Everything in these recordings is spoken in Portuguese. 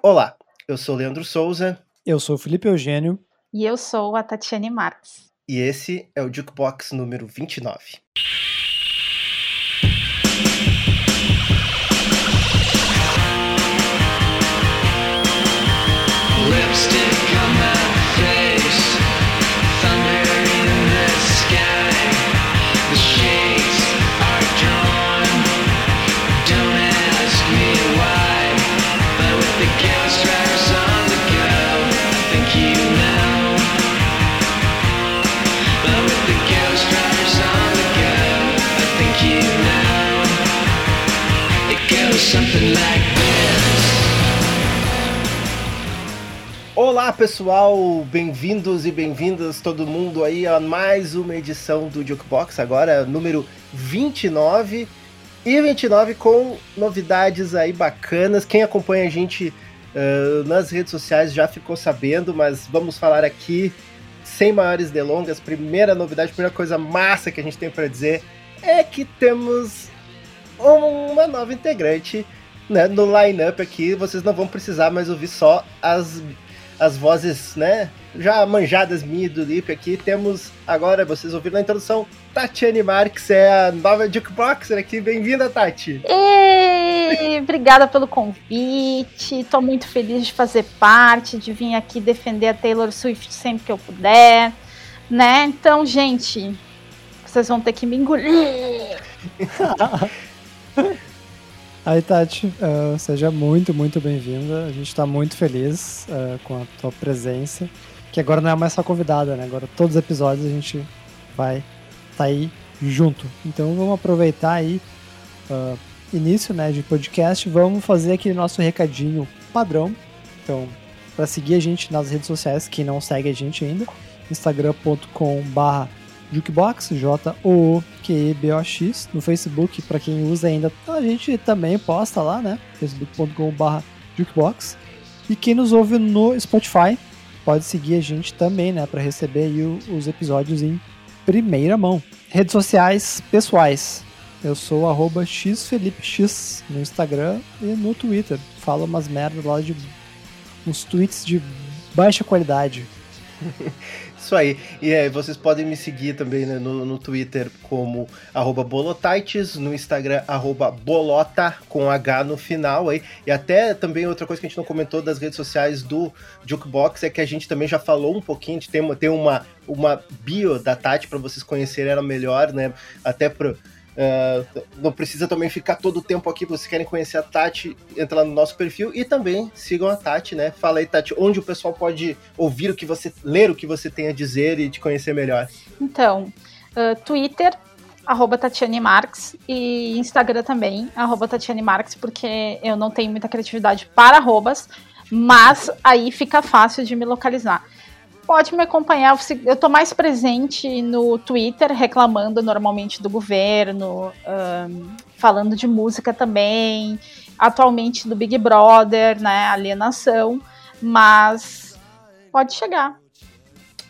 Olá, eu sou Leandro Souza. Eu sou Felipe Eugênio. E eu sou a Tatiane Marques. E esse é o Jukebox número 29. Olá pessoal, bem-vindos e bem-vindas todo mundo aí a mais uma edição do Jukebox, agora número 29 e 29 com novidades aí bacanas. Quem acompanha a gente uh, nas redes sociais já ficou sabendo, mas vamos falar aqui sem maiores delongas. Primeira novidade, primeira coisa massa que a gente tem para dizer é que temos uma nova integrante né, no line-up aqui. Vocês não vão precisar mais ouvir só as as vozes, né, já manjadas minha e do Lipe aqui. Temos agora, vocês ouviram na introdução, Tatiane Marques, é a nova Jukeboxer aqui. Bem-vinda, Tati! Ei, obrigada pelo convite. Tô muito feliz de fazer parte, de vir aqui defender a Taylor Swift sempre que eu puder, né? Então, gente, vocês vão ter que me engolir. Aí, Tati, uh, seja muito, muito bem-vinda. A gente está muito feliz uh, com a tua presença. Que agora não é mais só convidada, né? Agora todos os episódios a gente vai tá aí junto. Então vamos aproveitar aí uh, início né, de podcast. Vamos fazer aquele nosso recadinho padrão. Então, para seguir a gente nas redes sociais, quem não segue a gente ainda, instagram.com/barra Jukebox, J-O-O-Q-E-B-O-X, no Facebook, para quem usa ainda, a gente também posta lá, né? facebook.com.br Jukebox. E quem nos ouve no Spotify, pode seguir a gente também, né? Para receber os episódios em primeira mão. Redes sociais pessoais. Eu sou arroba xfelipex no Instagram e no Twitter. Falo umas merdas lá de uns tweets de baixa qualidade. Isso aí. E é, vocês podem me seguir também né, no, no Twitter como bolotaites, no Instagram bolota com H no final aí. E até também outra coisa que a gente não comentou das redes sociais do Jukebox é que a gente também já falou um pouquinho, de tem uma, tem uma, uma bio da Tati para vocês conhecerem ela melhor, né? Até para Uh, não precisa também ficar todo o tempo aqui. Vocês querem conhecer a Tati, entra lá no nosso perfil e também sigam a Tati, né? Fala aí, Tati, onde o pessoal pode ouvir o que você, ler o que você tem a dizer e te conhecer melhor. Então, uh, Twitter, arroba Tatiane Marques e Instagram também, arroba Tatiane Marques, porque eu não tenho muita criatividade para arrobas, mas aí fica fácil de me localizar pode me acompanhar. Eu estou mais presente no Twitter, reclamando normalmente do governo, um, falando de música também, atualmente do Big Brother, né? Alienação, mas pode chegar.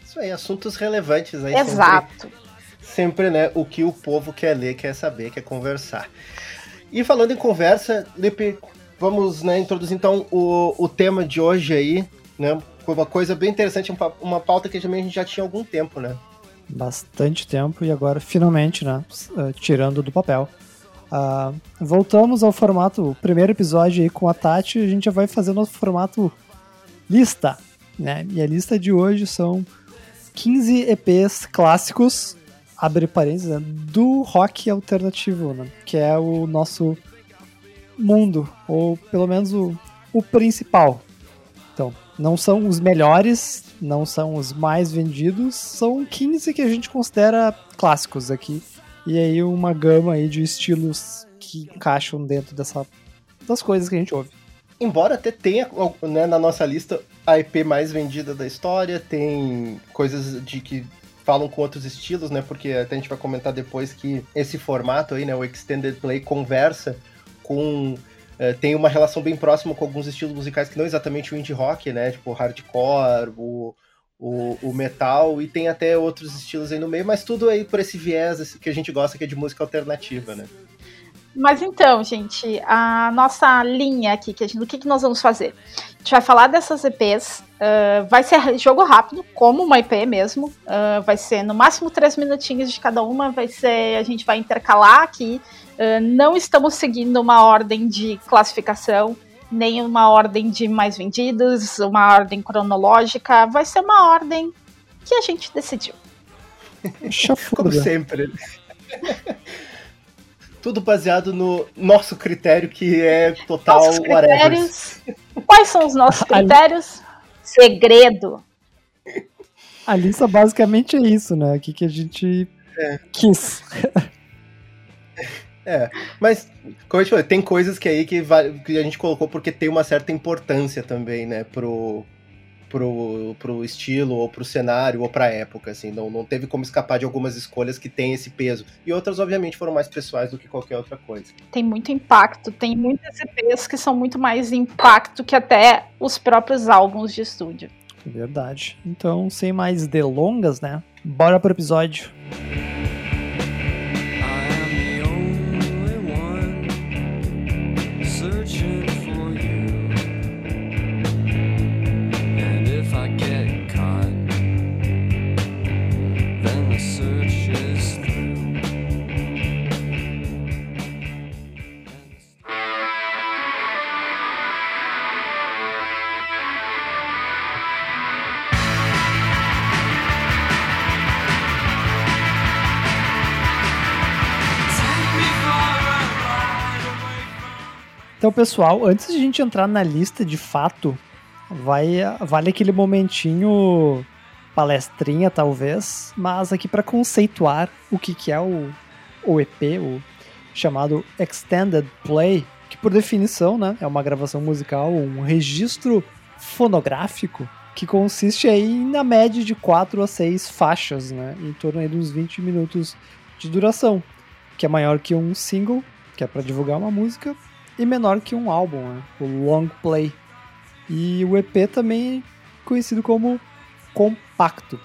Isso aí, assuntos relevantes aí. Exato. Sempre, sempre, né? O que o povo quer ler, quer saber, quer conversar. E falando em conversa, Lipe, vamos né, introduzir então o, o tema de hoje aí, né? Foi uma coisa bem interessante, uma pauta que também a gente já tinha há algum tempo, né? Bastante tempo e agora finalmente, né? Uh, tirando do papel. Uh, voltamos ao formato, o primeiro episódio aí com a Tati, a gente já vai fazer nosso formato lista, né? E a lista de hoje são 15 EPs clássicos, abre parênteses, né, do rock alternativo, né? Que é o nosso mundo, ou pelo menos o, o principal. Então, não são os melhores, não são os mais vendidos, são 15 que a gente considera clássicos aqui. E aí uma gama aí de estilos que encaixam dentro dessa, das coisas que a gente ouve. Embora até tenha né, na nossa lista a EP mais vendida da história, tem coisas de que falam com outros estilos, né? Porque até a gente vai comentar depois que esse formato aí, né, o Extended Play, conversa com é, tem uma relação bem próxima com alguns estilos musicais que não exatamente o indie rock, né? Tipo hardcore, o, o, o, metal, e tem até outros estilos aí no meio, mas tudo aí por esse viés que a gente gosta, que é de música alternativa, né? Mas então, gente, a nossa linha aqui, que gente, o que, que nós vamos fazer? A gente vai falar dessas EPs, uh, vai ser jogo rápido, como uma EP mesmo, uh, vai ser no máximo três minutinhos de cada uma, vai ser, a gente vai intercalar aqui, uh, não estamos seguindo uma ordem de classificação, nem uma ordem de mais vendidos, uma ordem cronológica, vai ser uma ordem que a gente decidiu. Como sempre. Tudo baseado no nosso critério, que é total nossos critérios. Quais são os nossos critérios? Segredo. A lista basicamente é isso, né? O que, que a gente é. quis. É, mas, como eu te falei, tem coisas que aí que, que a gente colocou porque tem uma certa importância também, né, pro, pro, pro estilo, ou pro cenário, ou pra época, assim. Não, não teve como escapar de algumas escolhas que têm esse peso. E outras, obviamente, foram mais pessoais do que qualquer outra coisa. Tem muito impacto, tem muitas EPs que são muito mais impacto que até os próprios álbuns de estúdio. Verdade. Então, sem mais delongas, né? Bora pro episódio. Então, pessoal, antes de a gente entrar na lista de fato, vai vale aquele momentinho palestrinha, talvez, mas aqui para conceituar o que, que é o, o EP, o chamado Extended Play, que por definição né, é uma gravação musical, um registro fonográfico que consiste aí na média de 4 a 6 faixas, né, em torno aí de uns 20 minutos de duração, que é maior que um single, que é para divulgar uma música, e menor que um álbum, né? o long play. E o EP também conhecido como compacto,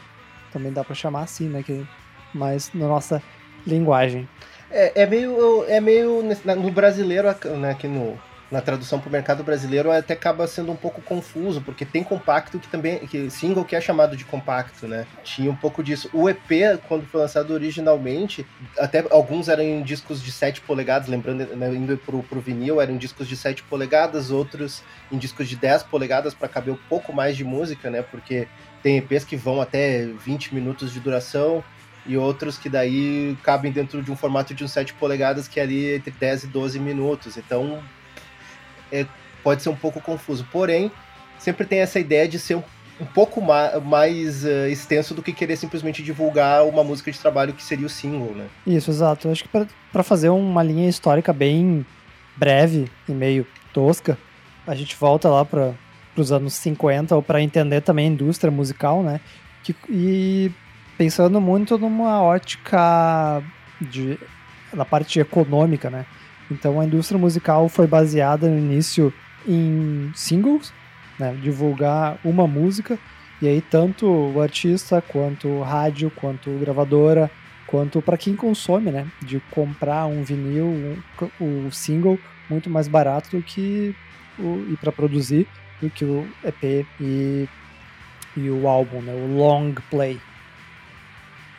também dá para chamar assim, né? Que, mas na nossa linguagem. É, é meio, é meio no brasileiro, né, aqui no, na tradução para o mercado brasileiro até acaba sendo um pouco confuso, porque tem compacto que também, que single que é chamado de compacto, né? Tinha um pouco disso. O EP, quando foi lançado originalmente, até alguns eram em discos de 7 polegadas, lembrando, né, indo pro, pro vinil, eram discos de 7 polegadas, outros em discos de 10 polegadas para caber um pouco mais de música, né? Porque tem EPs que vão até 20 minutos de duração, e outros que daí cabem dentro de um formato de um 7 polegadas que é ali entre 10 e 12 minutos. Então é, pode ser um pouco confuso. Porém, sempre tem essa ideia de ser um, um pouco ma mais uh, extenso do que querer simplesmente divulgar uma música de trabalho que seria o single, né? Isso, exato. Acho que para fazer uma linha histórica bem breve e meio tosca, a gente volta lá para os anos 50 ou para entender também a indústria musical, né? Que, e pensando muito numa ótica de na parte econômica, né? Então a indústria musical foi baseada no início em singles, né, divulgar uma música, e aí tanto o artista, quanto o rádio, quanto gravadora, quanto para quem consome, né, de comprar um vinil, um, o single muito mais barato do que o, e para produzir do que o EP e, e o álbum, né, o long play.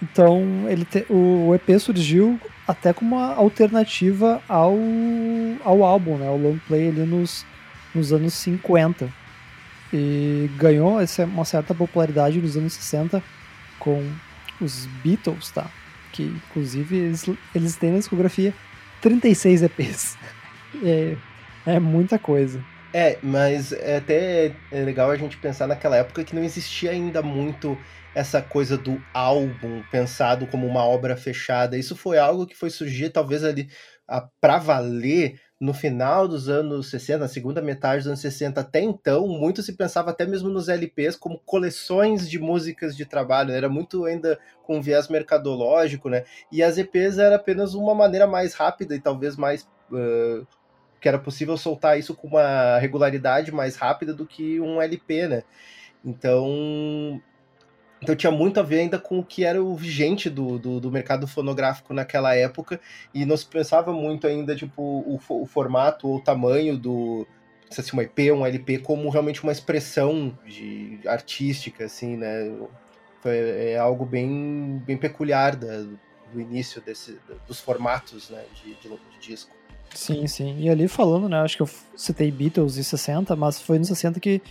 Então ele te, o EP surgiu até como uma alternativa ao, ao álbum, né, ao long play ali nos, nos anos 50. E ganhou essa, uma certa popularidade nos anos 60 com os Beatles, tá? Que inclusive eles, eles têm na discografia 36 EPs. É, é muita coisa. É, mas é até é legal a gente pensar naquela época que não existia ainda muito essa coisa do álbum pensado como uma obra fechada. Isso foi algo que foi surgir talvez ali para valer no final dos anos 60, na segunda metade dos anos 60 até então, muito se pensava até mesmo nos LPs como coleções de músicas de trabalho, era muito ainda com viés mercadológico, né? E as EPs era apenas uma maneira mais rápida e talvez mais uh, que era possível soltar isso com uma regularidade mais rápida do que um LP, né? Então, Então tinha muito a ver ainda com o que era o vigente do, do, do mercado fonográfico naquela época, e não se pensava muito ainda, tipo, o, o formato ou o tamanho do, se assim, um EP, um LP, como realmente uma expressão de, artística, assim, né? Foi, é algo bem, bem peculiar da, do início desse, dos formatos né, de, de, de disco. Sim, sim. E ali falando, né? Acho que eu citei Beatles e 60, mas foi nos 60 que,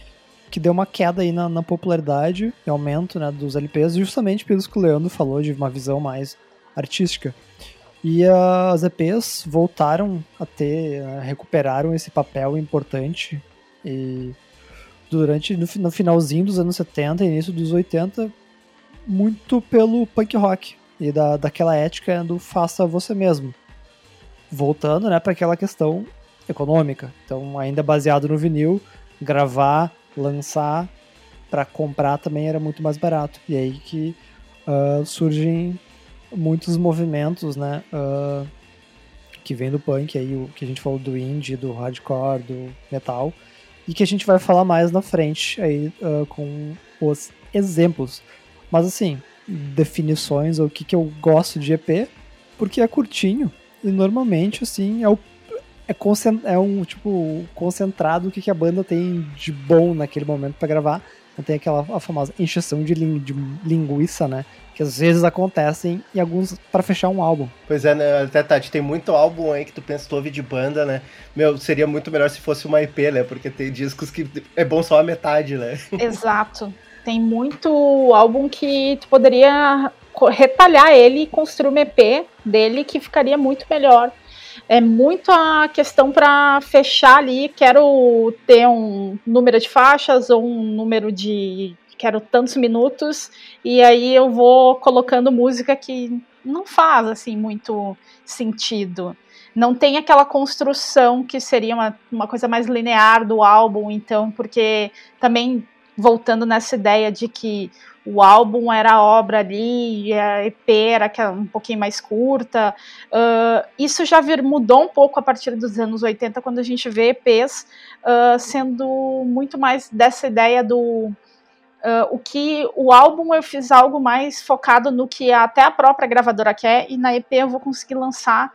que deu uma queda aí na, na popularidade e aumento né, dos LPs, justamente pelo que o Leandro falou, de uma visão mais artística. E as EPs voltaram a ter, né, recuperaram esse papel importante e durante no, no finalzinho dos anos 70 e início dos 80, muito pelo punk rock e da, daquela ética do faça você mesmo voltando, né, para aquela questão econômica. Então, ainda baseado no vinil, gravar, lançar para comprar também era muito mais barato. E aí que uh, surgem muitos movimentos, né, uh, que vem do punk, aí o que a gente falou do indie, do hardcore, do metal, e que a gente vai falar mais na frente aí uh, com os exemplos. Mas assim, definições, ou o que, que eu gosto de EP, porque é curtinho, e normalmente, assim, é o é, é um tipo concentrado o que, que a banda tem de bom naquele momento para gravar. Não tem aquela a famosa encheção de, ling, de linguiça, né? Que às vezes acontecem em alguns para fechar um álbum. Pois é, né? Até Tati, tem muito álbum aí que tu pensa tu ouve de banda, né? Meu, seria muito melhor se fosse uma EP, né? Porque tem discos que é bom só a metade, né? Exato. Tem muito álbum que tu poderia retalhar ele e construir um EP dele que ficaria muito melhor. É muito a questão para fechar ali, quero ter um número de faixas ou um número de quero tantos minutos e aí eu vou colocando música que não faz assim muito sentido. Não tem aquela construção que seria uma, uma coisa mais linear do álbum, então, porque também voltando nessa ideia de que o álbum era a obra ali, a EP era um pouquinho mais curta. Uh, isso já vir, mudou um pouco a partir dos anos 80, quando a gente vê EPs uh, sendo muito mais dessa ideia do. Uh, o que o álbum eu fiz algo mais focado no que até a própria gravadora quer, e na EP eu vou conseguir lançar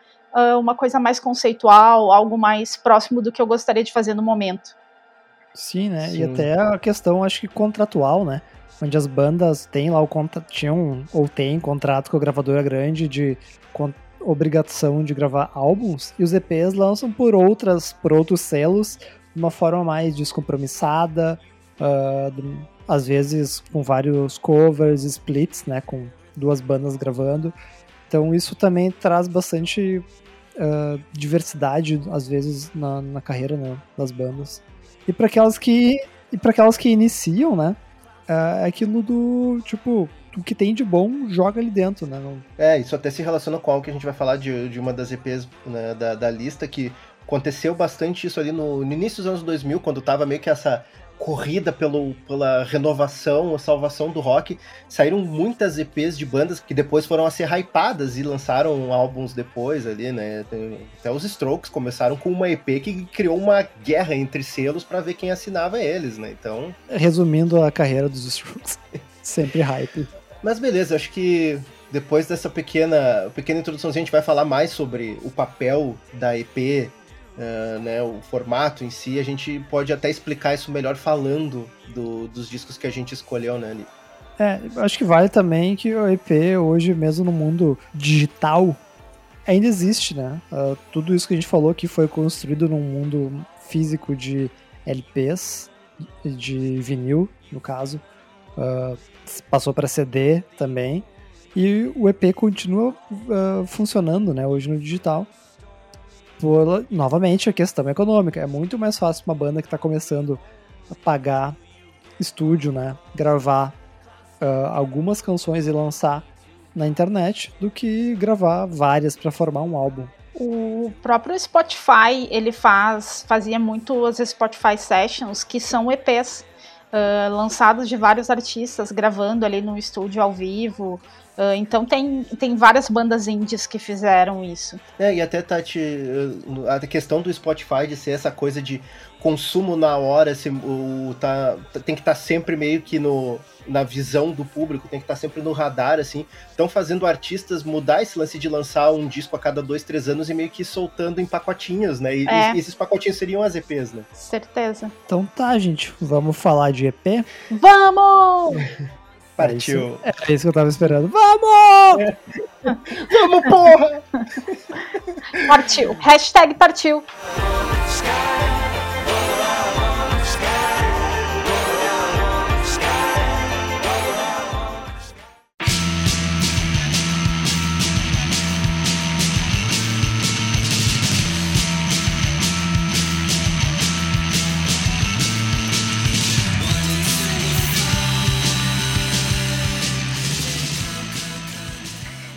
uma coisa mais conceitual, algo mais próximo do que eu gostaria de fazer no momento. Sim, né? Sim. E até a questão, acho que contratual, né? onde as bandas têm lá o tinham ou têm contrato com a gravadora grande de obrigação de gravar álbuns e os EPs lançam por outras por outros selos de uma forma mais descompromissada uh, às vezes com vários covers splits né com duas bandas gravando então isso também traz bastante uh, diversidade às vezes na, na carreira né, das bandas e para aquelas que e para aquelas que iniciam né é, é aquilo do, tipo, o que tem de bom, joga ali dentro, né? É, isso até se relaciona com algo que a gente vai falar de, de uma das EPs né, da, da lista, que aconteceu bastante isso ali no, no início dos anos 2000, quando tava meio que essa corrida pelo, pela renovação, a salvação do rock, saíram muitas EPs de bandas que depois foram a ser hypadas e lançaram álbuns depois ali, né? Até os Strokes começaram com uma EP que criou uma guerra entre selos para ver quem assinava eles, né? Então. Resumindo a carreira dos Strokes, sempre hype. Mas beleza, acho que depois dessa pequena, pequena introdução a gente vai falar mais sobre o papel da EP uh, né, o formato em si, a gente pode até explicar isso melhor falando do, dos discos que a gente escolheu, né, ali. É, acho que vale também que o EP hoje, mesmo no mundo digital, ainda existe, né? Uh, tudo isso que a gente falou aqui foi construído num mundo físico de LPs, de vinil, no caso. Uh, passou para CD também. E o EP continua uh, funcionando, né? Hoje no digital por, novamente, a questão econômica. É muito mais fácil uma banda que está começando a pagar estúdio, né? Gravar uh, algumas canções e lançar na internet do que gravar várias para formar um álbum. O próprio Spotify, ele faz, fazia muito as Spotify Sessions, que são EPs uh, lançados de vários artistas gravando ali no estúdio ao vivo, Uh, então tem, tem várias bandas indies que fizeram isso. É, e até, Tati, a questão do Spotify de ser essa coisa de consumo na hora, se, o, tá, tem que estar tá sempre meio que no, na visão do público, tem que estar tá sempre no radar, assim. Estão fazendo artistas mudar esse lance de lançar um disco a cada dois, três anos e meio que soltando em pacotinhos, né? E, é. esses pacotinhos seriam as EPs, né? Certeza. Então tá, gente, vamos falar de EP? Vamos! Partiu. É isso, é isso que eu tava esperando. Vamos! É. Vamos, porra! Partiu. Hashtag partiu.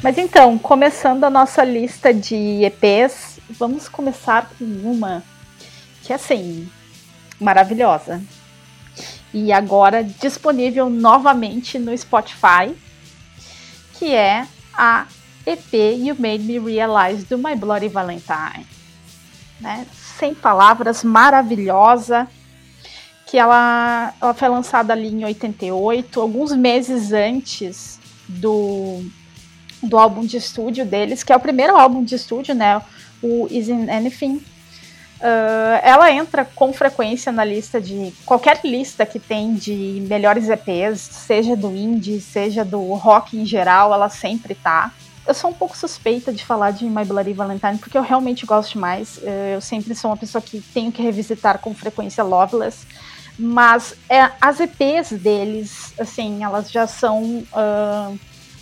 Mas então, começando a nossa lista de EPs, vamos começar com uma que é assim, maravilhosa. E agora disponível novamente no Spotify, que é a EP You Made Me Realize do My Bloody Valentine. Né? Sem palavras, maravilhosa. Que ela, ela foi lançada ali em 88, alguns meses antes do do álbum de estúdio deles, que é o primeiro álbum de estúdio, né? O Isn't Anything. Uh, ela entra com frequência na lista de qualquer lista que tem de melhores EPs, seja do indie, seja do rock em geral, ela sempre tá. Eu sou um pouco suspeita de falar de My Bloody Valentine porque eu realmente gosto mais. Uh, eu sempre sou uma pessoa que tenho que revisitar com frequência Loveless, mas é, as EPs deles, assim, elas já são uh,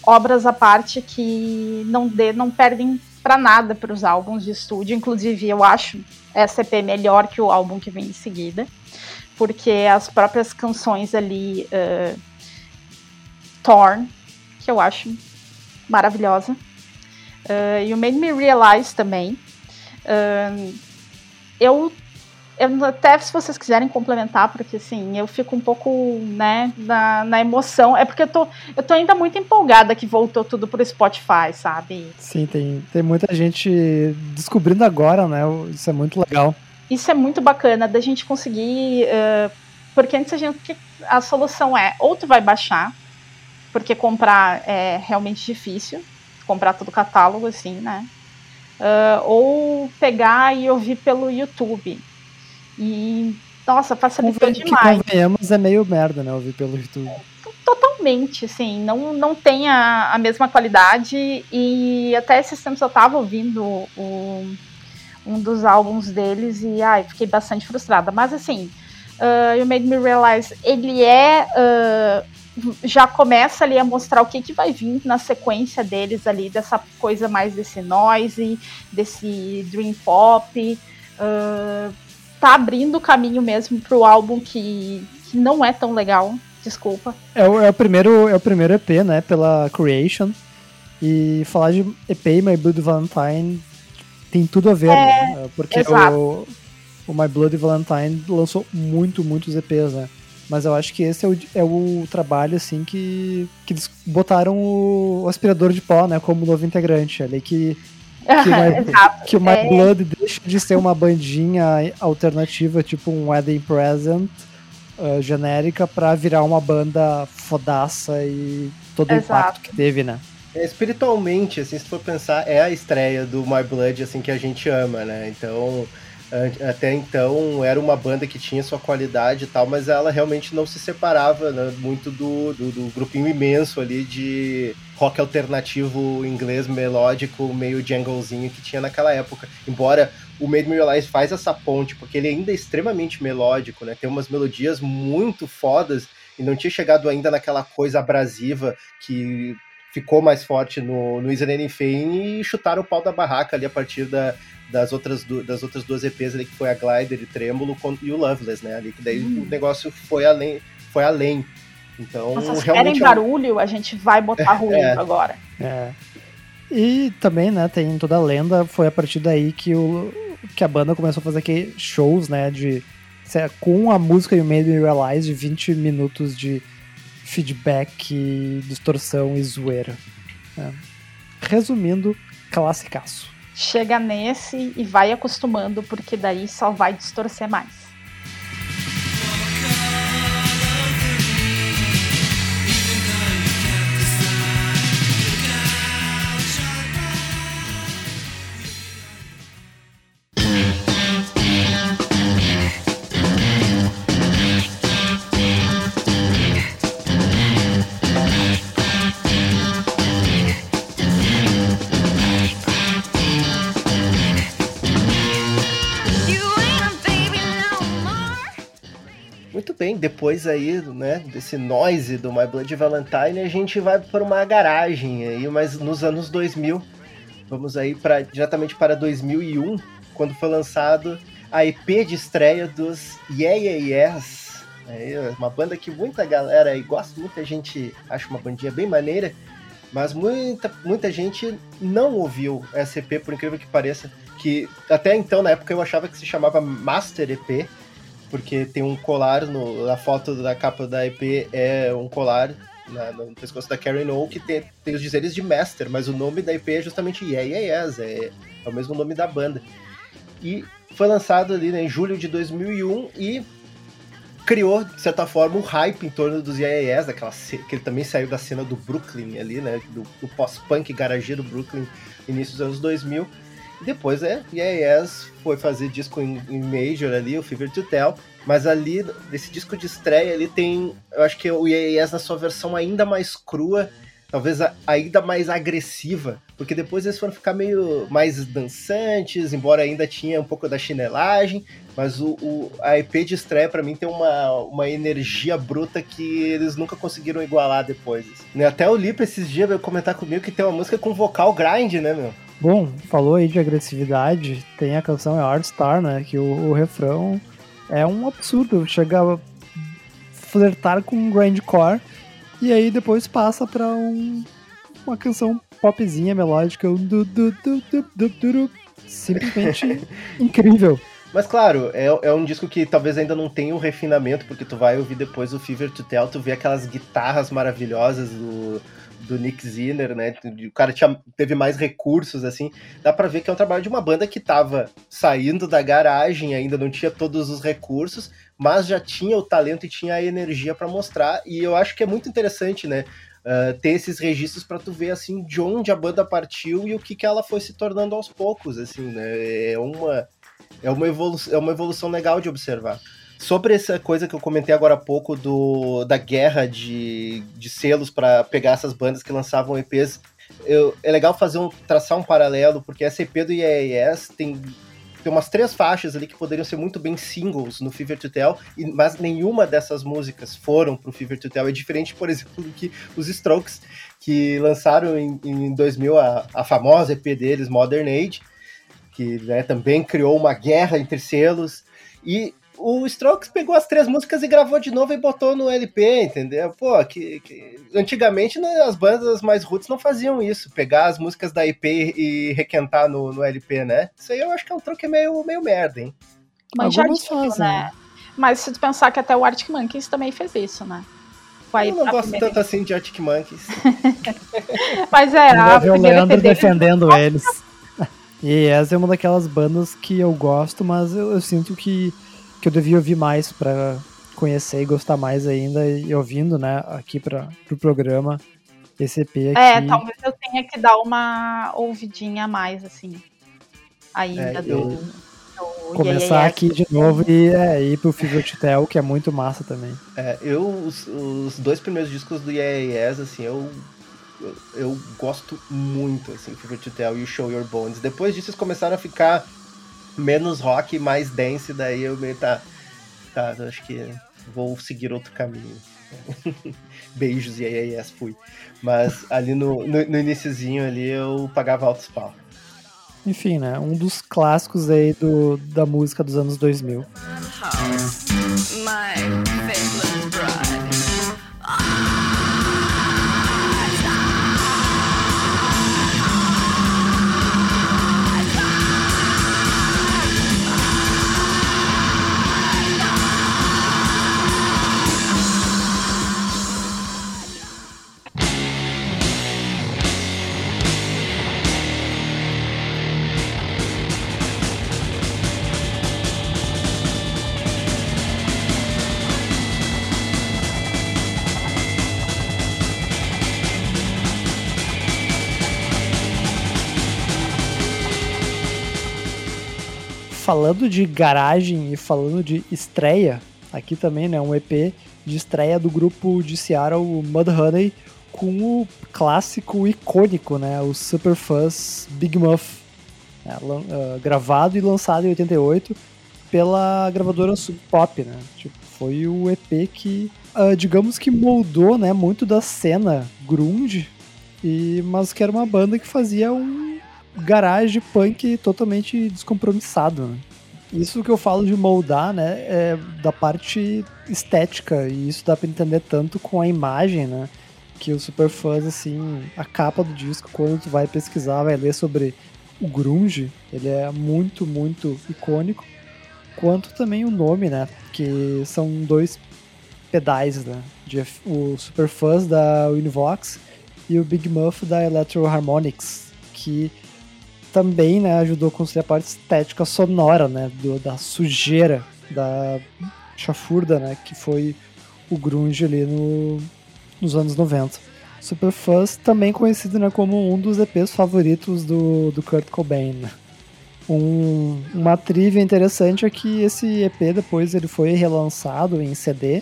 obras à parte que não, de, não perdem para nada para os álbuns de estúdio. Inclusive, eu acho essa EP melhor que o álbum que vem em seguida, porque as próprias canções ali, uh, Torn, que eu acho maravilhosa, uh, e o Made Me Realize também. Uh, eu eu, até se vocês quiserem complementar, porque assim, eu fico um pouco, né, na, na emoção. É porque eu tô, eu tô ainda muito empolgada que voltou tudo pro Spotify, sabe? Sim, tem, tem muita gente descobrindo agora, né? Isso é muito legal. Isso é muito bacana da gente conseguir. Uh, porque antes a gente. A solução é ou tu vai baixar, porque comprar é realmente difícil, comprar todo o catálogo, assim, né? Uh, ou pegar e ouvir pelo YouTube. E, nossa, facilitou Conven demais. Que convenhamos, é meio merda, né? Ouvir pelo YouTube. Totalmente, assim, não, não tem a, a mesma qualidade. E até esses tempos eu tava ouvindo o, um dos álbuns deles e, ai, fiquei bastante frustrada. Mas, assim, uh, You Made Me Realize, ele é. Uh, já começa ali a mostrar o que, que vai vir na sequência deles ali, dessa coisa mais desse noise, desse dream pop. Uh, tá abrindo o caminho mesmo pro álbum que, que não é tão legal. Desculpa. É o, é o, primeiro, é o primeiro EP, né? Pela Creation. E falar de EP My Blood Valentine tem tudo a ver, é, né? Porque o, o, My Blood Valentine lançou muito, muitos EPs, né? Mas eu acho que esse é o, é o trabalho, assim, que, que eles botaram o, o aspirador de pó, né? Como novo integrante. Ali que que, My, que o My é... Blood deixa de ser uma bandinha alternativa, tipo um wedding present uh, genérica, pra virar uma banda fodaça e todo Exato. o impacto que teve, né? É, espiritualmente, assim, se for pensar, é a estreia do My Blood, assim, que a gente ama, né? Então, até então era uma banda que tinha sua qualidade e tal, mas ela realmente não se separava né, muito do, do, do, grupinho imenso ali de rock alternativo inglês melódico, meio janglezinho que tinha naquela época. Embora o Made Me Realize faz essa ponte, porque ele ainda é extremamente melódico, né? Tem umas melodias muito fodas e não tinha chegado ainda naquela coisa abrasiva que ficou mais forte no, no Isn't Fame e chutaram o pau da barraca ali a partir da, das outras, das outras duas EPs ali, que foi a Glider e Trêmulo e o Loveless, né? Ali, que daí hum. o negócio foi além. Foi além. Então, Nossa, se realmente. Querem é barulho, a gente vai botar ruído é. agora. É. E também, né, tem toda a lenda, foi a partir daí que, o, que a banda começou a fazer aqui shows, né, de com a música You Made Me Realize de 20 minutos de feedback, distorção e zoeira. É. Resumindo, classicaço chega nesse e vai acostumando, porque daí só vai distorcer mais. Depois aí, né, desse noise do My Blood Valentine, a gente vai para uma garagem aí, mas nos anos 2000. Vamos aí para diretamente para 2001, quando foi lançado a EP de estreia dos Yeah Yeah Yes. Uma banda que muita galera aí gosta, muita gente acha uma bandinha bem maneira, mas muita, muita gente não ouviu essa EP, por incrível que pareça, que até então, na época, eu achava que se chamava Master EP, porque tem um colar no, na foto da capa da EP é um colar na, no pescoço da Karen O que tem, tem os dizeres de Master, mas o nome da EP é justamente Yeah Yeah Yes, é, é o mesmo nome da banda. E foi lançado ali né, em julho de 2001 e criou, de certa forma, um hype em torno dos Yeah daquela, que ele também saiu da cena do Brooklyn ali, né, do, do pós-punk garageiro Brooklyn, início dos anos 2000 e depois é, Yeah Yes foi fazer disco em, em, Major ali, o Fever to Tell, mas ali, nesse disco de estreia, ali tem, eu acho que o Yeah Yes na sua versão ainda mais crua, talvez ainda mais agressiva, porque depois eles foram ficar meio mais dançantes, embora ainda tinha um pouco da chinelagem, mas o, o a EP de estreia para mim tem uma, uma energia bruta que eles nunca conseguiram igualar depois. Né? Até o Lipe esses dias veio comentar comigo que tem uma música com vocal grind, né, meu? Bom, falou aí de agressividade, tem a canção é Art Star, né? Que o, o refrão é um absurdo, chega a flertar com um grindcore e aí depois passa pra um, uma canção popzinha, melódica, um du, du, du, du, du, du, du, simplesmente incrível. Mas claro, é, é um disco que talvez ainda não tenha o um refinamento, porque tu vai ouvir depois o Fever to Tell, tu vê aquelas guitarras maravilhosas do, do Nick Zinner, né? O cara tinha, teve mais recursos, assim. Dá pra ver que é um trabalho de uma banda que tava saindo da garagem, ainda não tinha todos os recursos, mas já tinha o talento e tinha a energia para mostrar. E eu acho que é muito interessante, né? Uh, ter esses registros para tu ver assim de onde a banda partiu e o que, que ela foi se tornando aos poucos, assim, né? É uma é uma evolução, é uma evolução legal de observar. Sobre essa coisa que eu comentei agora há pouco do, da guerra de, de selos para pegar essas bandas que lançavam EPs, eu, é legal fazer um, traçar um paralelo, porque essa EP do IAS tem, tem umas três faixas ali que poderiam ser muito bem singles no Fever to Tell, mas nenhuma dessas músicas foram pro Fever to Tell. É diferente, por exemplo, do que os Strokes, que lançaram em, em 2000 a, a famosa EP deles, Modern Age, que né, também criou uma guerra entre selos. E o Strokes pegou as três músicas e gravou de novo e botou no LP, entendeu? Pô, que, que... antigamente né, as bandas mais roots não faziam isso, pegar as músicas da EP e requentar no, no LP, né? Isso aí eu acho que é um truque meio, meio merda, hein? Mas Algumas já digo, né? Mas se tu pensar que até o Arctic Monkeys também fez isso, né? Vai eu não gosto primeira... tanto assim de Arctic Monkeys. Mas é, a o Leandro defendendo eles. E essa é uma daquelas bandas que eu gosto, mas eu, eu sinto que que eu devia ouvir mais para conhecer e gostar mais ainda e ouvindo, né, aqui para o pro programa esse EP aqui. É, talvez eu tenha que dar uma ouvidinha a mais, assim, ainda é, do, do, Começar aqui de novo e é, ir pro Fever Tell, que é muito massa também. É, eu, os, os dois primeiros discos do Yes, assim, eu eu, eu, gosto muito, assim, Fever to Tell e o Show Your Bones. Depois disso, eles começaram a ficar menos rock, mais dance, daí eu meio tá, tá, acho que vou seguir outro caminho. Beijos e aí, yes, fui. Mas ali no, no, no iniciozinho ali eu pagava altos pau. Enfim, né? Um dos clássicos aí do, da música dos anos 2000. My falando de garagem e falando de estreia, aqui também, né, um EP de estreia do grupo de Seattle, Mudhoney, com o clássico icônico, né, o Superfuzz Big Muff, né, uh, gravado e lançado em 88 pela gravadora Sub Pop, né, tipo, Foi o EP que, uh, digamos que moldou, né, muito da cena grunge, e, mas que era uma banda que fazia um garage punk totalmente descompromissado. Né? Isso que eu falo de moldar, né, é da parte estética, e isso dá pra entender tanto com a imagem, né, que o Superfuzz, assim, a capa do disco, quando tu vai pesquisar, vai ler sobre o grunge, ele é muito, muito icônico, quanto também o nome, né, que são dois pedais, né, de, o Superfuzz da Univox e o Big Muff da Electro Harmonics, que também né, ajudou a construir a parte estética sonora, né, do, da sujeira, da chafurda, né, que foi o grunge ali no, nos anos 90. Superfuzz também conhecido né, como um dos EPs favoritos do, do Kurt Cobain. Né. Um, uma trivia interessante é que esse EP depois ele foi relançado em CD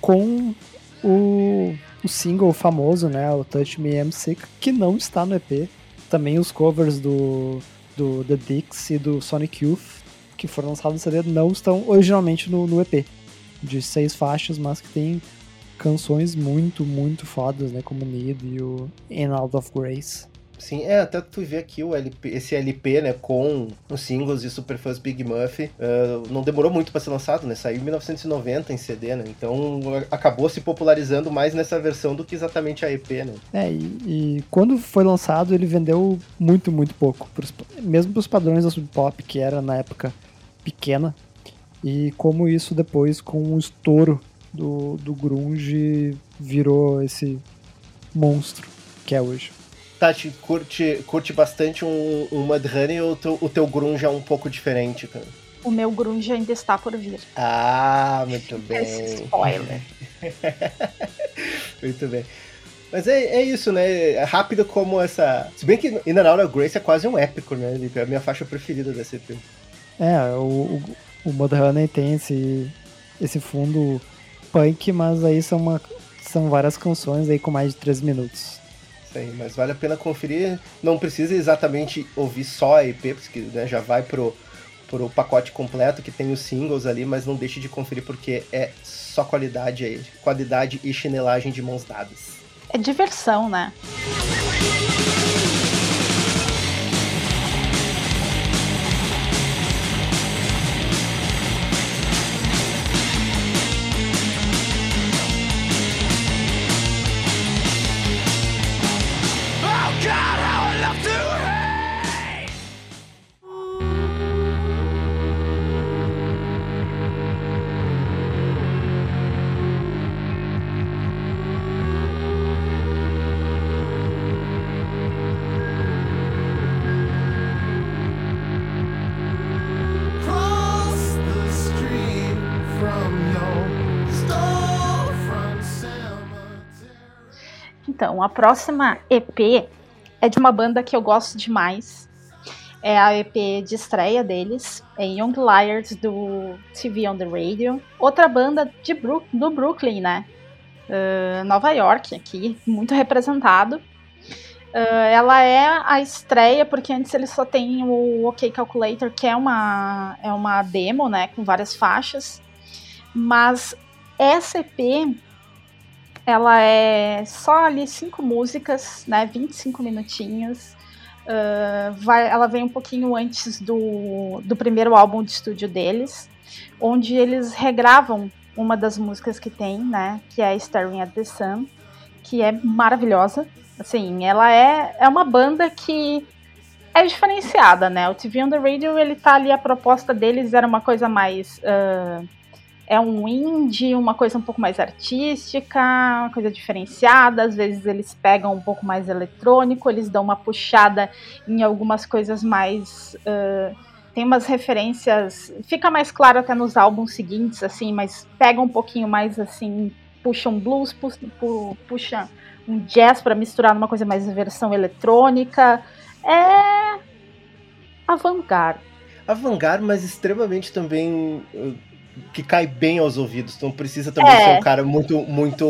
com o, o single famoso, né, o Touch Me I'm Sick, que não está no EP, também os covers do, do The Dix e do Sonic Youth, que foram lançados no CD, não estão originalmente no, no EP. De seis faixas, mas que tem canções muito, muito fodas, né? Como Need e o In Out of Grace. Sim, é, até tu ver aqui o LP, esse LP, né, com os singles de Superfuzz Big Muff, uh, não demorou muito para ser lançado, né, saiu em 1990 em CD, né, então acabou se popularizando mais nessa versão do que exatamente a EP, né. É, e, e quando foi lançado ele vendeu muito, muito pouco, pros, mesmo pros padrões da Sub Pop, que era na época pequena, e como isso depois, com o estouro do, do grunge, virou esse monstro que é hoje. Tati, curte, curte bastante um, um Mudhoney ou teu, o teu grunge é um pouco diferente, cara? O meu grunge ainda está por vir. Ah, muito bem. Esse spoiler. muito bem. Mas é, é isso, né? É rápido como essa. Se bem que In and Out of Grace é quase um épico, né? É a minha faixa preferida desse EP. É, o, o, o Mudhoney tem esse, esse fundo punk, mas aí são, uma, são várias canções aí com mais de 3 minutos mas vale a pena conferir. Não precisa exatamente ouvir só a EP, porque né, já vai pro, pro pacote completo que tem os singles ali, mas não deixe de conferir porque é só qualidade aí, qualidade e chinelagem de mãos dadas. É diversão, né? Então, a próxima EP é de uma banda que eu gosto demais. É a EP de estreia deles, é Young Liars do TV on the Radio. Outra banda de Bru do Brooklyn, né? Uh, Nova York, aqui, muito representado. Uh, ela é a estreia, porque antes eles só tem o OK Calculator, que é uma, é uma demo, né? Com várias faixas. Mas essa EP ela é só ali cinco músicas, né? 25 minutinhos. Uh, vai, ela vem um pouquinho antes do, do primeiro álbum de estúdio deles, onde eles regravam uma das músicas que tem, né? Que é Staring at the Sun, que é maravilhosa. Assim, ela é, é uma banda que é diferenciada, né? O TV on the Radio, ele tá ali, a proposta deles era uma coisa mais. Uh, é um indie, uma coisa um pouco mais artística, uma coisa diferenciada. Às vezes eles pegam um pouco mais eletrônico, eles dão uma puxada em algumas coisas mais. Uh, tem umas referências. Fica mais claro até nos álbuns seguintes, assim, mas pega um pouquinho mais assim. Puxa um blues, puxa, puxa um jazz para misturar numa coisa mais versão eletrônica. É. Avant-garde. Avant-garde, mas extremamente também que cai bem aos ouvidos. Então precisa também é. ser um cara muito, muito.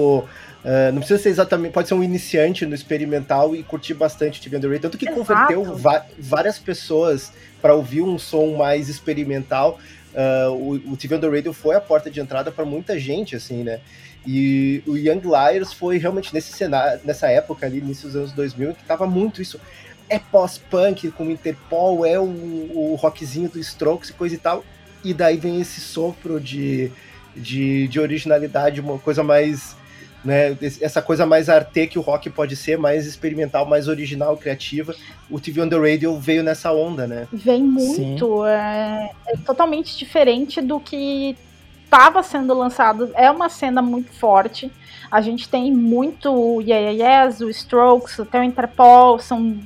Uh, não precisa ser exatamente. Pode ser um iniciante no experimental e curtir bastante TV Underrated. Tanto que Exato. converteu várias pessoas para ouvir um som mais experimental uh, o, o TV Radio foi a porta de entrada para muita gente, assim, né? E o Young Liars foi realmente nesse cenário, nessa época ali, início dos anos 2000, que tava muito isso. É pós-punk com Interpol, é o, o rockzinho do Strokes e coisa e tal. E daí vem esse sopro de, de, de originalidade, uma coisa mais né? Essa coisa mais arte que o rock pode ser, mais experimental, mais original, criativa. O TV on the Radio veio nessa onda, né? Vem muito, é, é, totalmente diferente do que estava sendo lançado. É uma cena muito forte. A gente tem muito o Yeah, yeah Yes, o Strokes, até o Interpol, são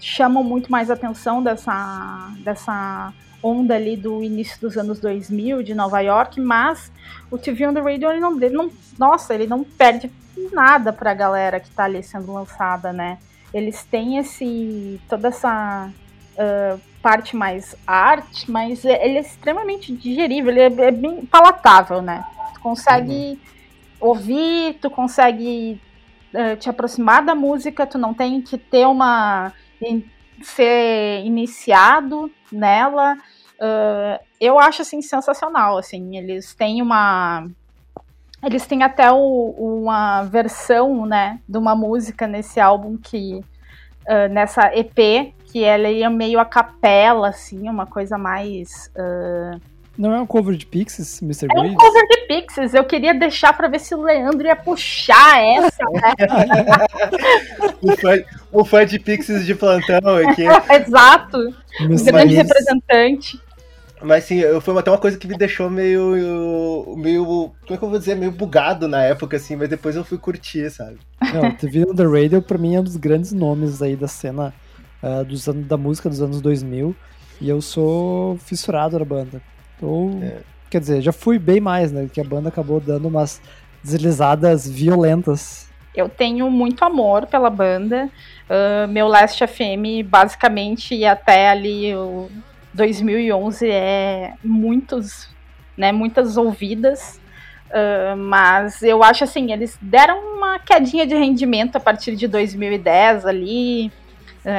chamam muito mais atenção dessa dessa onda ali do início dos anos 2000 de Nova York, mas o TV on the Radio ele não, ele não nossa, ele não perde nada para a galera que está ali sendo lançada, né? Eles têm esse toda essa uh, parte mais arte, mas ele é extremamente digerível, ele é, é bem palatável, né? Tu consegue uhum. ouvir, tu consegue uh, te aproximar da música, tu não tem que ter uma ser iniciado nela. Uh, eu acho assim sensacional, assim, eles têm uma eles têm até o, uma versão, né, de uma música nesse álbum que uh, nessa EP que ela é meio a capela, assim, uma coisa mais uh, não é um cover de Pixies, Mr. É um cover de Pixies. Eu queria deixar pra ver se o Leandro ia puxar essa, né? o, fã, o fã de Pixies de plantão aqui. Exato. O grande representante. Mas sim, foi até uma coisa que me deixou meio. meio. Como é que eu vou dizer? Meio bugado na época, assim, mas depois eu fui curtir, sabe? Não, TV on the Radio, pra mim, é um dos grandes nomes aí da cena uh, dos anos, da música dos anos 2000. E eu sou fissurado na banda. Ou, é. quer dizer, já fui bem mais, né? Que a banda acabou dando umas deslizadas violentas. Eu tenho muito amor pela banda. Uh, meu Last FM, basicamente, até ali o 2011 é muitos, né, muitas ouvidas. Uh, mas eu acho assim, eles deram uma quedinha de rendimento a partir de 2010 ali.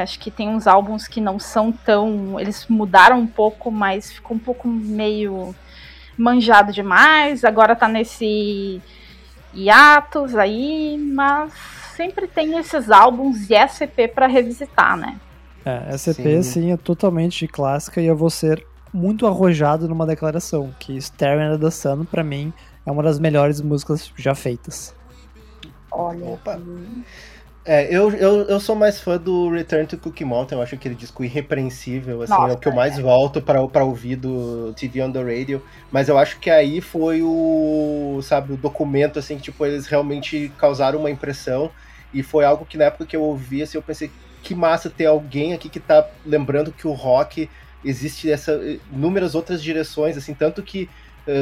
Acho que tem uns álbuns que não são tão. Eles mudaram um pouco, mas ficou um pouco meio manjado demais. Agora tá nesse hiatus aí, mas sempre tem esses álbuns e SCP para revisitar, né? É, SCP sim. sim é totalmente clássica e eu vou ser muito arrojado numa declaração que Staring at the Sun para mim é uma das melhores músicas já feitas. Olha. Opa. É, eu, eu, eu sou mais fã do Return to Cookie Mountain, eu acho aquele disco irrepreensível, assim, Nossa, é o que eu mais é. volto pra, pra ouvir do TV on the Radio, mas eu acho que aí foi o, sabe, o documento, assim, que, tipo, eles realmente causaram uma impressão, e foi algo que na época que eu ouvi, assim, eu pensei, que massa ter alguém aqui que tá lembrando que o rock existe essa inúmeras outras direções, assim, tanto que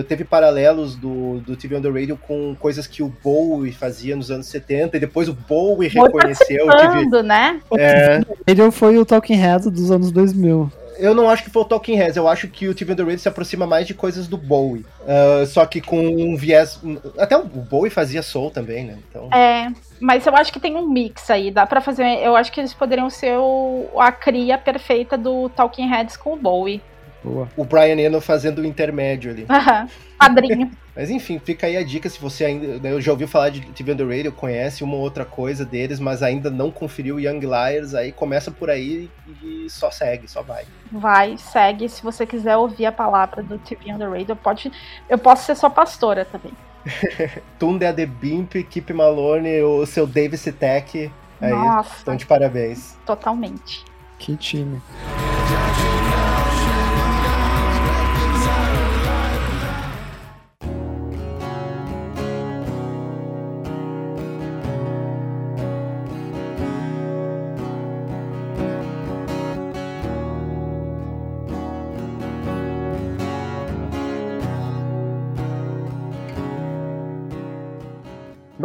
teve paralelos do, do TV on the Radio com coisas que o Bowie fazia nos anos 70 e depois o Bowie reconheceu que né? É... Ele foi o Talking Head dos anos 2000. Eu não acho que foi o Talking Heads, eu acho que o TV on the Radio se aproxima mais de coisas do Bowie. Uh, só que com um viés. Até o Bowie fazia soul também, né? Então... É, mas eu acho que tem um mix aí. Dá pra fazer. Eu acho que eles poderiam ser o, a cria perfeita do Talking Heads com o Bowie. Boa. O Brian Eno fazendo o intermédio ali. Aham, padrinho. mas enfim, fica aí a dica se você ainda. Né, eu já ouviu falar de TV on the Radio, conhece uma ou outra coisa deles, mas ainda não conferiu Young Liars, aí começa por aí e só segue, só vai. Vai, segue. Se você quiser ouvir a palavra do TV on the Radio, pode, eu posso ser sua pastora também. Tunde a The Bimp, Keep Malone, o seu Davis Tech. Aí, Nossa. estão de parabéns. Totalmente. Que time.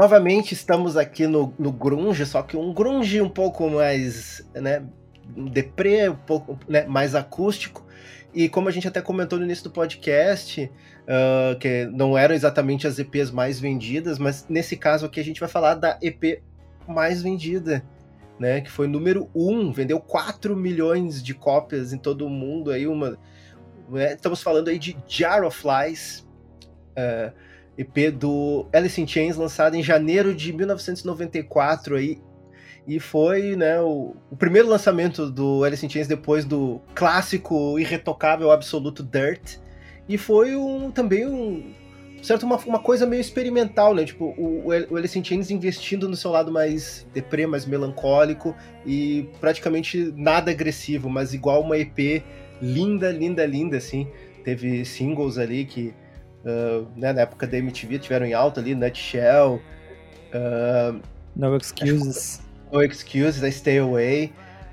Novamente estamos aqui no, no grunge, só que um grunge um pouco mais, né, deprê, um pouco né, mais acústico. E como a gente até comentou no início do podcast, uh, que não eram exatamente as EPs mais vendidas, mas nesse caso aqui a gente vai falar da EP mais vendida, né? Que foi número 1, vendeu 4 milhões de cópias em todo o mundo, aí uma Né? Estamos falando aí de Jar of Flies, uh, EP do Alice in Chains, lançado em janeiro de 1994 aí. E foi né, o, o primeiro lançamento do Alice in Chains depois do clássico irretocável absoluto Dirt. E foi um, também um, certo uma, uma coisa meio experimental, né? Tipo, o, o Alice in Chains investindo no seu lado mais deprê, mais melancólico e praticamente nada agressivo, mas igual uma EP linda, linda, linda, assim. Teve singles ali que, uh, né, na época da MTV, tiveram em alta ali, Nutshell. Uh, no Excuses. No Excuses, I Stay Away.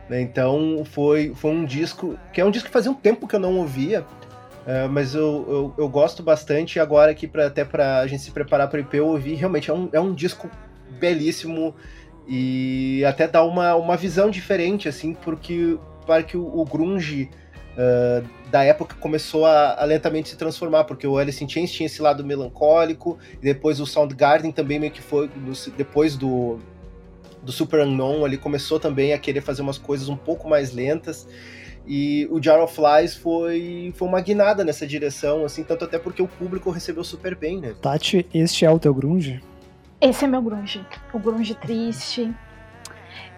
Né? Então foi, foi um disco, que é um disco que fazia um tempo que eu não ouvia, Uh, mas eu, eu, eu, gosto bastante agora aqui para até para a gente se preparar para o IP eu ouvi realmente é um, é um disco belíssimo e até dá uma, uma visão diferente assim porque para que o, o grunge uh, da época começou a, a, lentamente se transformar porque o Alice in Chains tinha esse lado melancólico e depois o Soundgarden também meio que foi depois do do Super Unknown ele começou também a querer fazer umas coisas um pouco mais lentas e o Jar of Flies foi, foi uma guinada nessa direção, assim, tanto até porque o público recebeu super bem, né? Tati, este é o teu grunge? Esse é meu grunge. O grunge triste.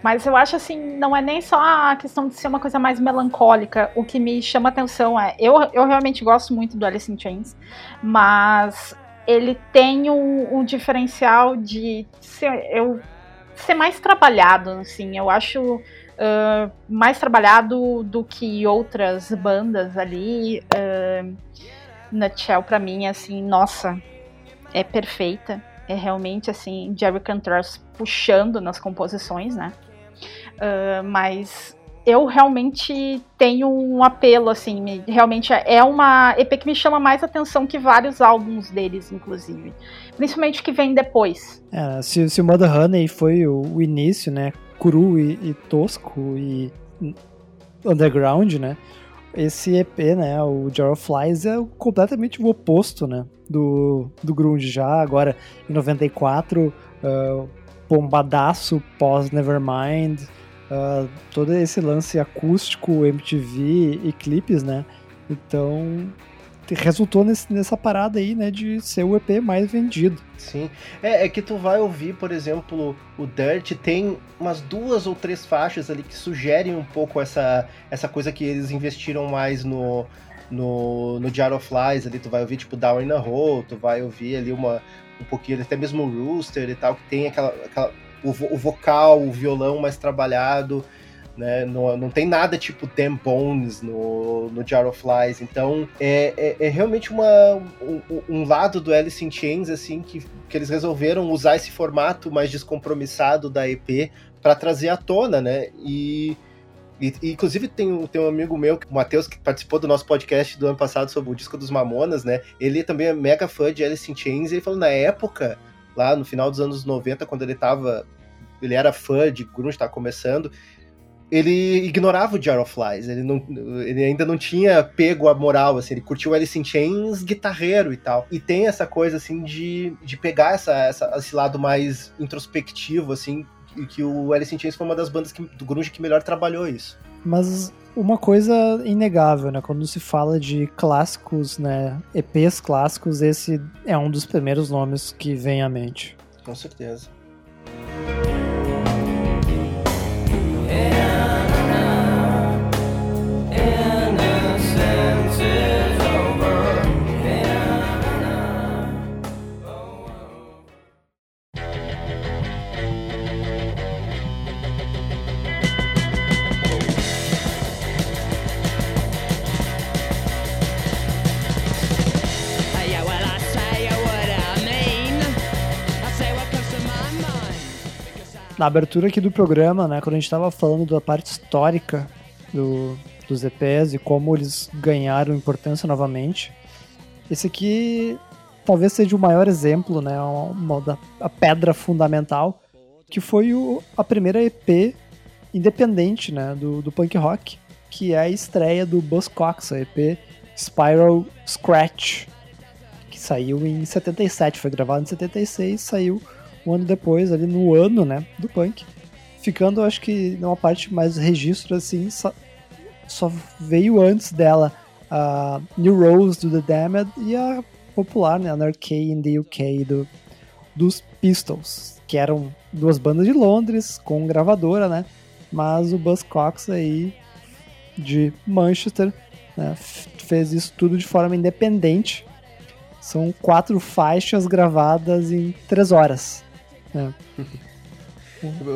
Mas eu acho assim, não é nem só a questão de ser uma coisa mais melancólica. O que me chama atenção é. Eu, eu realmente gosto muito do Alice in Chains, mas ele tem um, um diferencial de ser, eu, ser mais trabalhado, assim. Eu acho uh, mais trabalhado do que outras bandas ali. Uh, Nutshell, pra mim, assim, nossa, é perfeita. É realmente, assim, Jerry Cantrell puxando nas composições, né? Uh, mas eu realmente tenho um apelo, assim, realmente é uma EP que me chama mais atenção que vários álbuns deles, inclusive. Principalmente o que vem depois. É, se, se o Mother Honey foi o, o início, né? cru e, e, tosco e underground, né? Esse EP, né, o Jar of Flies é completamente o oposto, né, do, do grunge já, agora em 94, uh, bombadaço pós Nevermind, uh, todo esse lance acústico, MTV e clipes, né, então resultou nesse, nessa parada aí, né, de ser o EP mais vendido. Sim. É, é que tu vai ouvir, por exemplo, o Dirt tem umas duas ou três faixas ali que sugerem um pouco essa, essa coisa que eles investiram mais no, no, no Jar of Flies ali, tu vai ouvir tipo Down in a Hole, tu vai ouvir ali uma, um pouquinho, até mesmo o Rooster e tal, que tem aquela, aquela o, o vocal, o violão mais trabalhado, né? Não, não tem nada tipo Damn Bones no, no Jar of Flies. Então é, é, é realmente uma, um, um, lado do Alice in Chains assim que, que eles resolveram usar esse formato mais descompromissado da EP para trazer à tona, né? E, e, inclusive tem, tem um amigo meu, o Matheus, que participou do nosso podcast do ano passado sobre o disco dos Mamonas, né? Ele também é mega fã de Alice in Chains e ele falou na época, lá no final dos anos 90, quando ele tava ele era fã de grunge, estava começando, ele ignorava o Jar of Flies, ele, não, ele ainda não tinha pego a moral, assim, ele curtiu Alice in Chains guitarreiro e tal. E tem essa coisa, assim, de, de pegar essa, essa, esse lado mais introspectivo, assim, e que o Alice in Chains foi uma das bandas que, do grunge que melhor trabalhou isso. Mas uma coisa inegável, né, quando se fala de clássicos, né, EPs clássicos, esse é um dos primeiros nomes que vem à mente. Com certeza. Na abertura aqui do programa, né, quando a gente estava falando da parte histórica do, dos EPs e como eles ganharam importância novamente, esse aqui talvez seja o maior exemplo, né, uma, uma, a pedra fundamental, que foi o, a primeira EP independente né, do, do punk rock, que é a estreia do Buzzcocks, a EP Spiral Scratch, que saiu em 77, foi gravado em 76, saiu um ano depois, ali no ano, né, do punk. Ficando, acho que numa parte mais registro, assim, só, só veio antes dela a New Rose do The Damned e a popular, né, Anarchy in the UK do, dos Pistols, que eram duas bandas de Londres com gravadora, né? Mas o Buzzcocks aí de Manchester né, fez isso tudo de forma independente. São quatro faixas gravadas em três horas.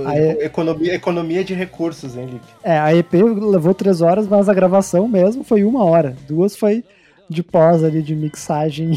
A economia, economia de recursos, hein, Lipe? É, a EP levou três horas, mas a gravação mesmo foi uma hora. Duas foi de pós ali, de mixagem.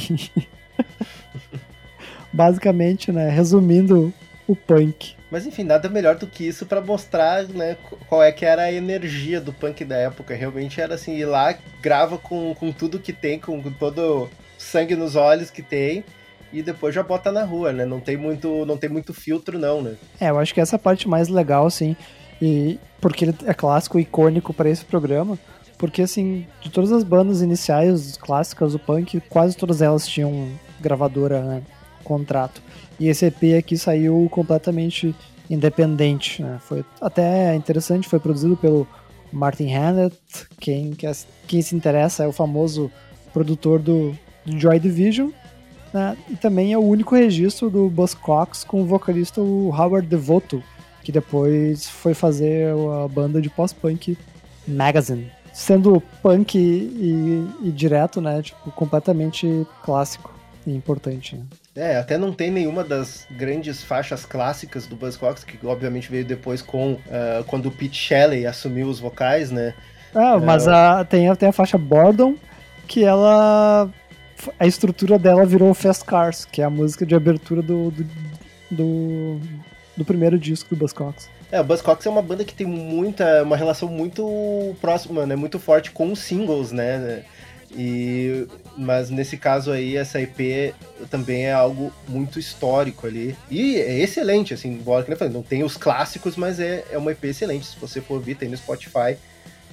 Basicamente, né? Resumindo o punk. Mas enfim, nada melhor do que isso para mostrar, né, qual é que era a energia do punk da época. Realmente era assim, ir lá, grava com, com tudo que tem, com, com todo sangue nos olhos que tem e depois já bota na rua, né? Não tem muito, não tem muito filtro não, né? É, eu acho que essa é parte mais legal, assim, e porque ele é clássico, icônico para esse programa, porque assim, de todas as bandas iniciais clássicas do punk, quase todas elas tinham gravadora, né, contrato. E esse EP aqui saiu completamente independente, né? Foi até interessante, foi produzido pelo Martin Hannett, quem, quem se interessa é o famoso produtor do Joy Division, né? E também é o único registro do Buzzcocks com o vocalista Howard Devoto, que depois foi fazer a banda de pós-punk Magazine. Sendo punk e, e, direto, né? Tipo, completamente clássico e importante. Né? É, até não tem nenhuma das grandes faixas clássicas do Buzzcocks, que obviamente veio depois com uh, quando o Pete Shelley assumiu os vocais, né? Ah, mas uh... a, tem, tem a faixa Boredom, que ela a estrutura dela virou Fast Cars, que é a música de abertura do, do, do, do primeiro disco do Buzzcocks. É, o Buzzcocks é uma banda que tem muita, uma relação muito próxima, né, muito forte com os singles, né, e, mas nesse caso aí, essa EP também é algo muito histórico ali. E é excelente, assim, embora que eu falei, não tem os clássicos, mas é, é uma EP excelente. Se você for ouvir, tem no Spotify.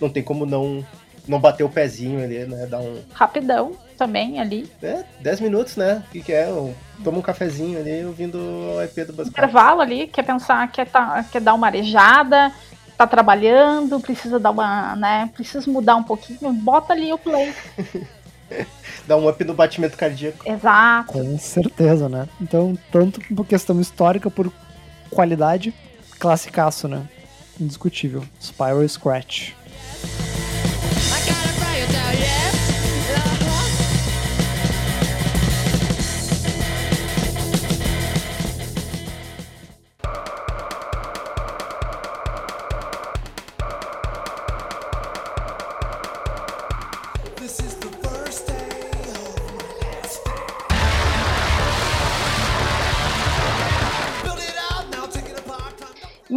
Não tem como não não bater o pezinho ali, né? Dar um. Rapidão também ali. É, 10 minutos, né? O que, que é? Um, toma um cafezinho ali ouvindo o EP do Buzzcocks. Intervalo ali, quer pensar, quer, tá, quer dar uma arejada, tá trabalhando, precisa dar uma, né? Precisa mudar um pouquinho, bota ali o play. Dá um up no batimento cardíaco. Exato. Com certeza, né? Então, tanto por questão histórica, por qualidade, classicaço, né? Indiscutível. Spiral Scratch.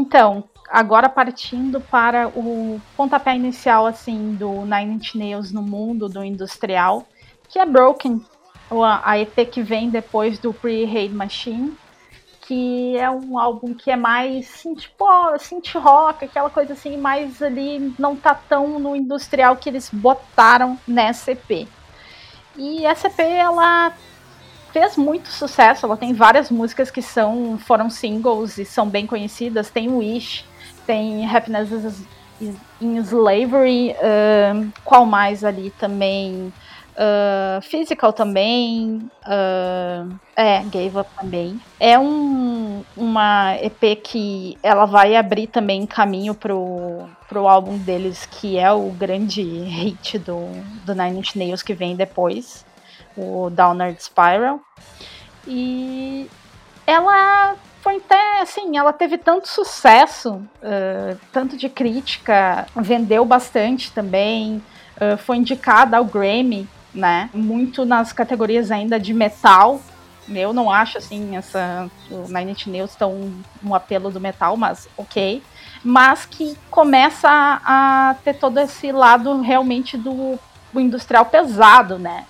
Então, agora partindo para o pontapé inicial assim do Nine Inch Nails no mundo do industrial, que é Broken, a EP que vem depois do Pre-Hate Machine, que é um álbum que é mais synth, pop, synth rock, aquela coisa assim, mais ali não tá tão no industrial que eles botaram nessa EP. E essa EP ela fez muito sucesso. Ela tem várias músicas que são foram singles e são bem conhecidas. Tem Wish, tem Happiness in Slavery, uh, qual mais ali também? Uh, physical também, uh, é, Gave Up também. É um, uma EP que ela vai abrir também caminho pro, pro álbum deles, que é o grande hit do, do Nine Inch Nails que vem depois o Downward Spiral. E ela foi até assim, ela teve tanto sucesso, uh, tanto de crítica, vendeu bastante também, uh, foi indicada ao Grammy, né? Muito nas categorias ainda de metal. Eu não acho assim essa o Nine Inch Nails tão um apelo do metal, mas ok. Mas que começa a, a ter todo esse lado realmente do, do industrial pesado, né?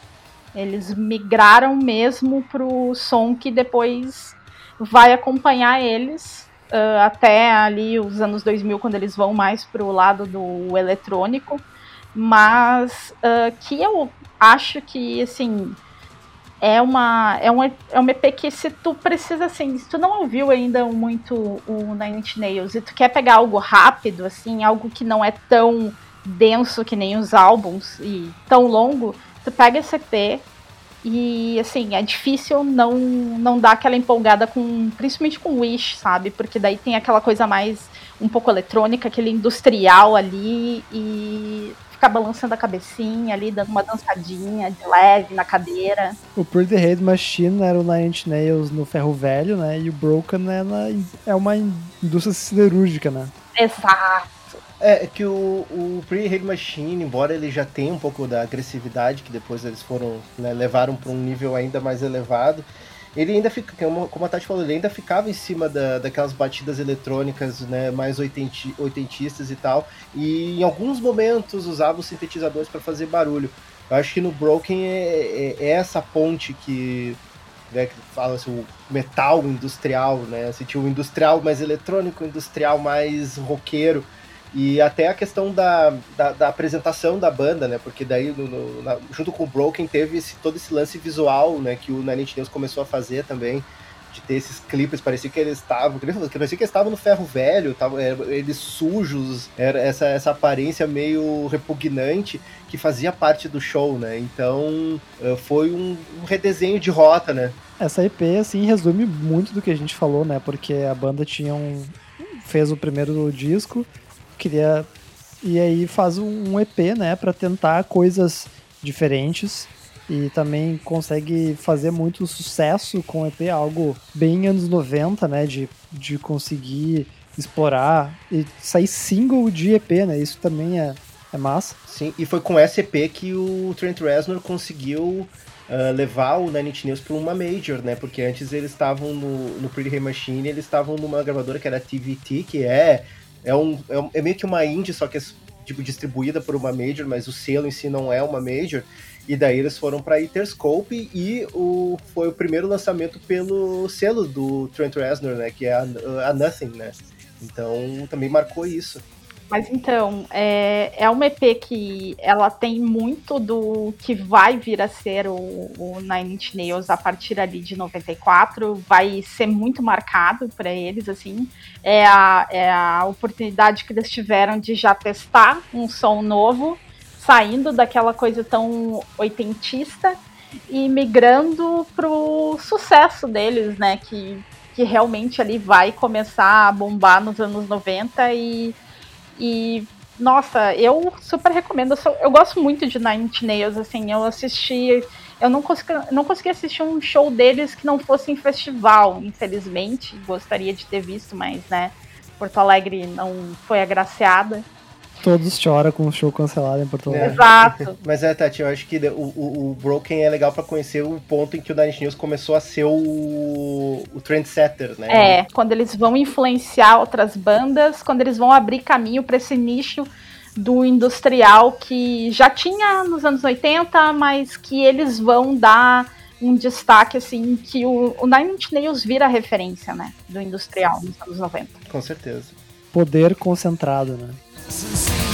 Eles migraram mesmo pro som que depois vai acompanhar eles uh, até ali os anos 2000, quando eles vão mais pro lado do eletrônico. Mas uh, que eu acho que, assim, é uma, é, uma, é uma EP que se tu precisa, assim, se tu não ouviu ainda muito o Nine Inch Nails e tu quer pegar algo rápido, assim, algo que não é tão denso que nem os álbuns e tão longo, tu pega esse EP e assim, é difícil não não dar aquela empolgada com, principalmente com Wish, sabe? Porque daí tem aquela coisa mais um pouco eletrônica, aquele industrial ali e ficar balançando a cabecinha ali, dando uma dançadinha de leve na cadeira. O Pretty Hate Machine era o Nine Inch Nails no ferro velho, né? E o Broken é, na, é uma indústria siderúrgica, né? Exato. É, que o, o Pre-Hate Machine, embora ele já tenha um pouco da agressividade, que depois eles foram, né, levaram para um nível ainda mais elevado, ele ainda fica, como a Tati falou, ele ainda ficava em cima da, daquelas batidas eletrônicas né, mais oitenti, oitentistas e tal, e em alguns momentos usava os sintetizadores para fazer barulho. Eu acho que no Broken é, é, é essa ponte que, né, que fala assim, o metal industrial, né, assim, tinha o industrial mais eletrônico, o industrial mais roqueiro, e até a questão da, da, da, apresentação da banda, né? Porque daí, no, no, na, junto com o Broken, teve esse, todo esse lance visual, né? Que o Nine Inch Nails começou a fazer também. De ter esses clipes, parecia que eles estavam. Parecia que estavam no ferro velho, tavam, eles sujos, era essa, essa aparência meio repugnante que fazia parte do show, né? Então eh, foi um, um redesenho de rota, né? Essa EP, assim, resume muito do que a gente falou, né? Porque a banda tinha um. fez o primeiro disco, queria. E aí faz um EP, né, para tentar coisas diferentes e também consegue fazer muito sucesso com o EP, algo bem anos 90, né, de, de conseguir explorar e sair single de EP, né, isso também é, é massa. Sim, e foi com esse EP que o Trent Reznor conseguiu uh, levar o Nine Inch Nails para uma major, né, porque antes eles estavam no, no Pretty Hey Machine, eles estavam numa gravadora que era a TVT, que é é, um, é, um, é meio que uma indie, só que é tipo, distribuída por uma major, mas o selo em si não é uma major. E daí eles foram para Interscope e o, foi o primeiro lançamento pelo selo do Trent Reznor, né? Que é a, a Nothing, né? Então também marcou isso. Mas então, é, é uma EP que ela tem muito do que vai vir a ser o, o Nine Inch Nails a partir ali de 94, vai ser muito marcado para eles, assim. É a, é a oportunidade que eles tiveram de já testar um som novo, saindo daquela coisa tão oitentista e migrando pro sucesso deles, né? Que, que realmente ali vai começar a bombar nos anos 90 e e, nossa, eu super recomendo. Eu, sou, eu gosto muito de Nine Nails, assim, eu assisti. Eu não consegui, não consegui assistir um show deles que não fosse em festival, infelizmente. Gostaria de ter visto, mas, né, Porto Alegre não foi agraciada todos choram com o show cancelado em Porto Alegre. É. Exato. Mas é, Tati, eu acho que o, o, o Broken é legal para conhecer o ponto em que o Nine News começou a ser o, o trendsetter, né? É, quando eles vão influenciar outras bandas, quando eles vão abrir caminho para esse nicho do industrial que já tinha nos anos 80, mas que eles vão dar um destaque assim que o, o Nine Inch Nails vira referência, né, do industrial nos anos 90. Com certeza. Poder concentrado, né? Since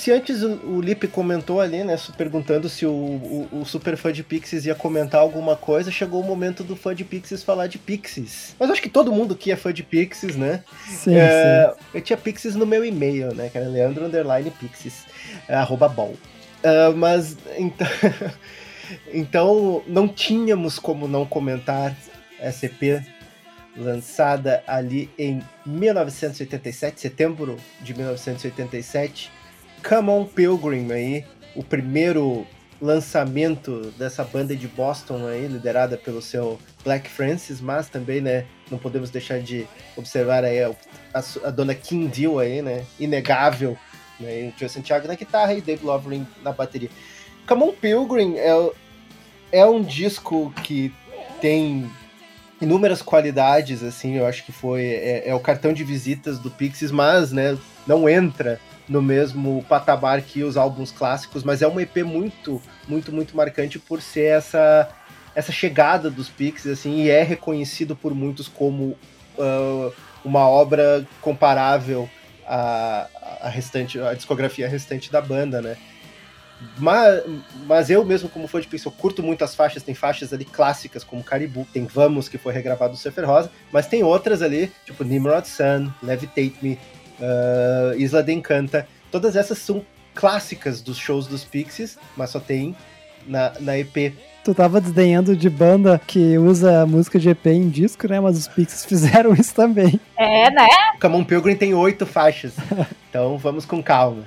se antes o, Lipe comentou ali, né, perguntando se o, o, o, super fã de Pixies ia comentar alguma coisa, chegou o momento do fã de Pixies falar de Pixies. Mas acho que todo mundo aqui é fã de Pixies, né? Sim, é, sim. Eu tinha Pixies no meu e-mail, né, que era leandro underline Pixies, é, arroba bom. Uh, mas, então... então, não tínhamos como não comentar SP lançada ali em 1987, setembro de 1987, Come On Pilgrim aí, o primeiro lançamento dessa banda de Boston aí, liderada pelo seu Black Francis, mas também, né, não podemos deixar de observar aí a, a, a dona Kim Deal aí, né, inegável, né, o Joe Santiago na guitarra e Dave Lovering na bateria. Come On Pilgrim é, é um disco que tem inúmeras qualidades, assim, eu acho que foi, é, é o cartão de visitas do Pixies, mas, né, não entra no mesmo patamar que os álbuns clássicos, mas é um EP muito, muito, muito marcante por ser essa essa chegada dos Pixies, assim, e é reconhecido por muitos como uh, uma obra comparável à, à restante, à discografia restante da banda, né? Mas, mas eu mesmo, como fã de Pixel, curto muito as faixas. Tem faixas ali clássicas, como Caribou, tem Vamos, que foi regravado do Surfer Rosa, mas tem outras ali, tipo Nimrod Sun, Levitate Me, uh, Isla de Encanta. Todas essas são clássicas dos shows dos Pixies, mas só tem na, na EP. Tu tava desdenhando de banda que usa música de EP em disco, né? Mas os Pixies fizeram isso também. É, né? O Camon Pilgrim tem oito faixas, então vamos com calma.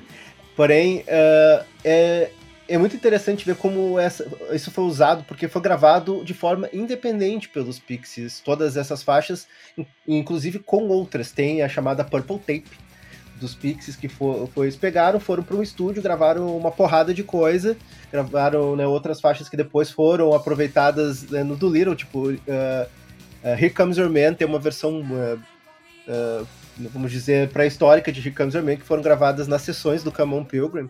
Porém, uh, é, é muito interessante ver como essa, isso foi usado, porque foi gravado de forma independente pelos Pixies. Todas essas faixas, inclusive com outras. Tem a chamada Purple Tape, dos Pixies que foi, pegaram, foram para um estúdio, gravaram uma porrada de coisa, gravaram né, outras faixas que depois foram aproveitadas né, no Doolittle, tipo uh, uh, Here Comes Your Man, tem uma versão, uh, vamos dizer, pré-histórica de Here Comes Your Man, que foram gravadas nas sessões do Come On Pilgrim,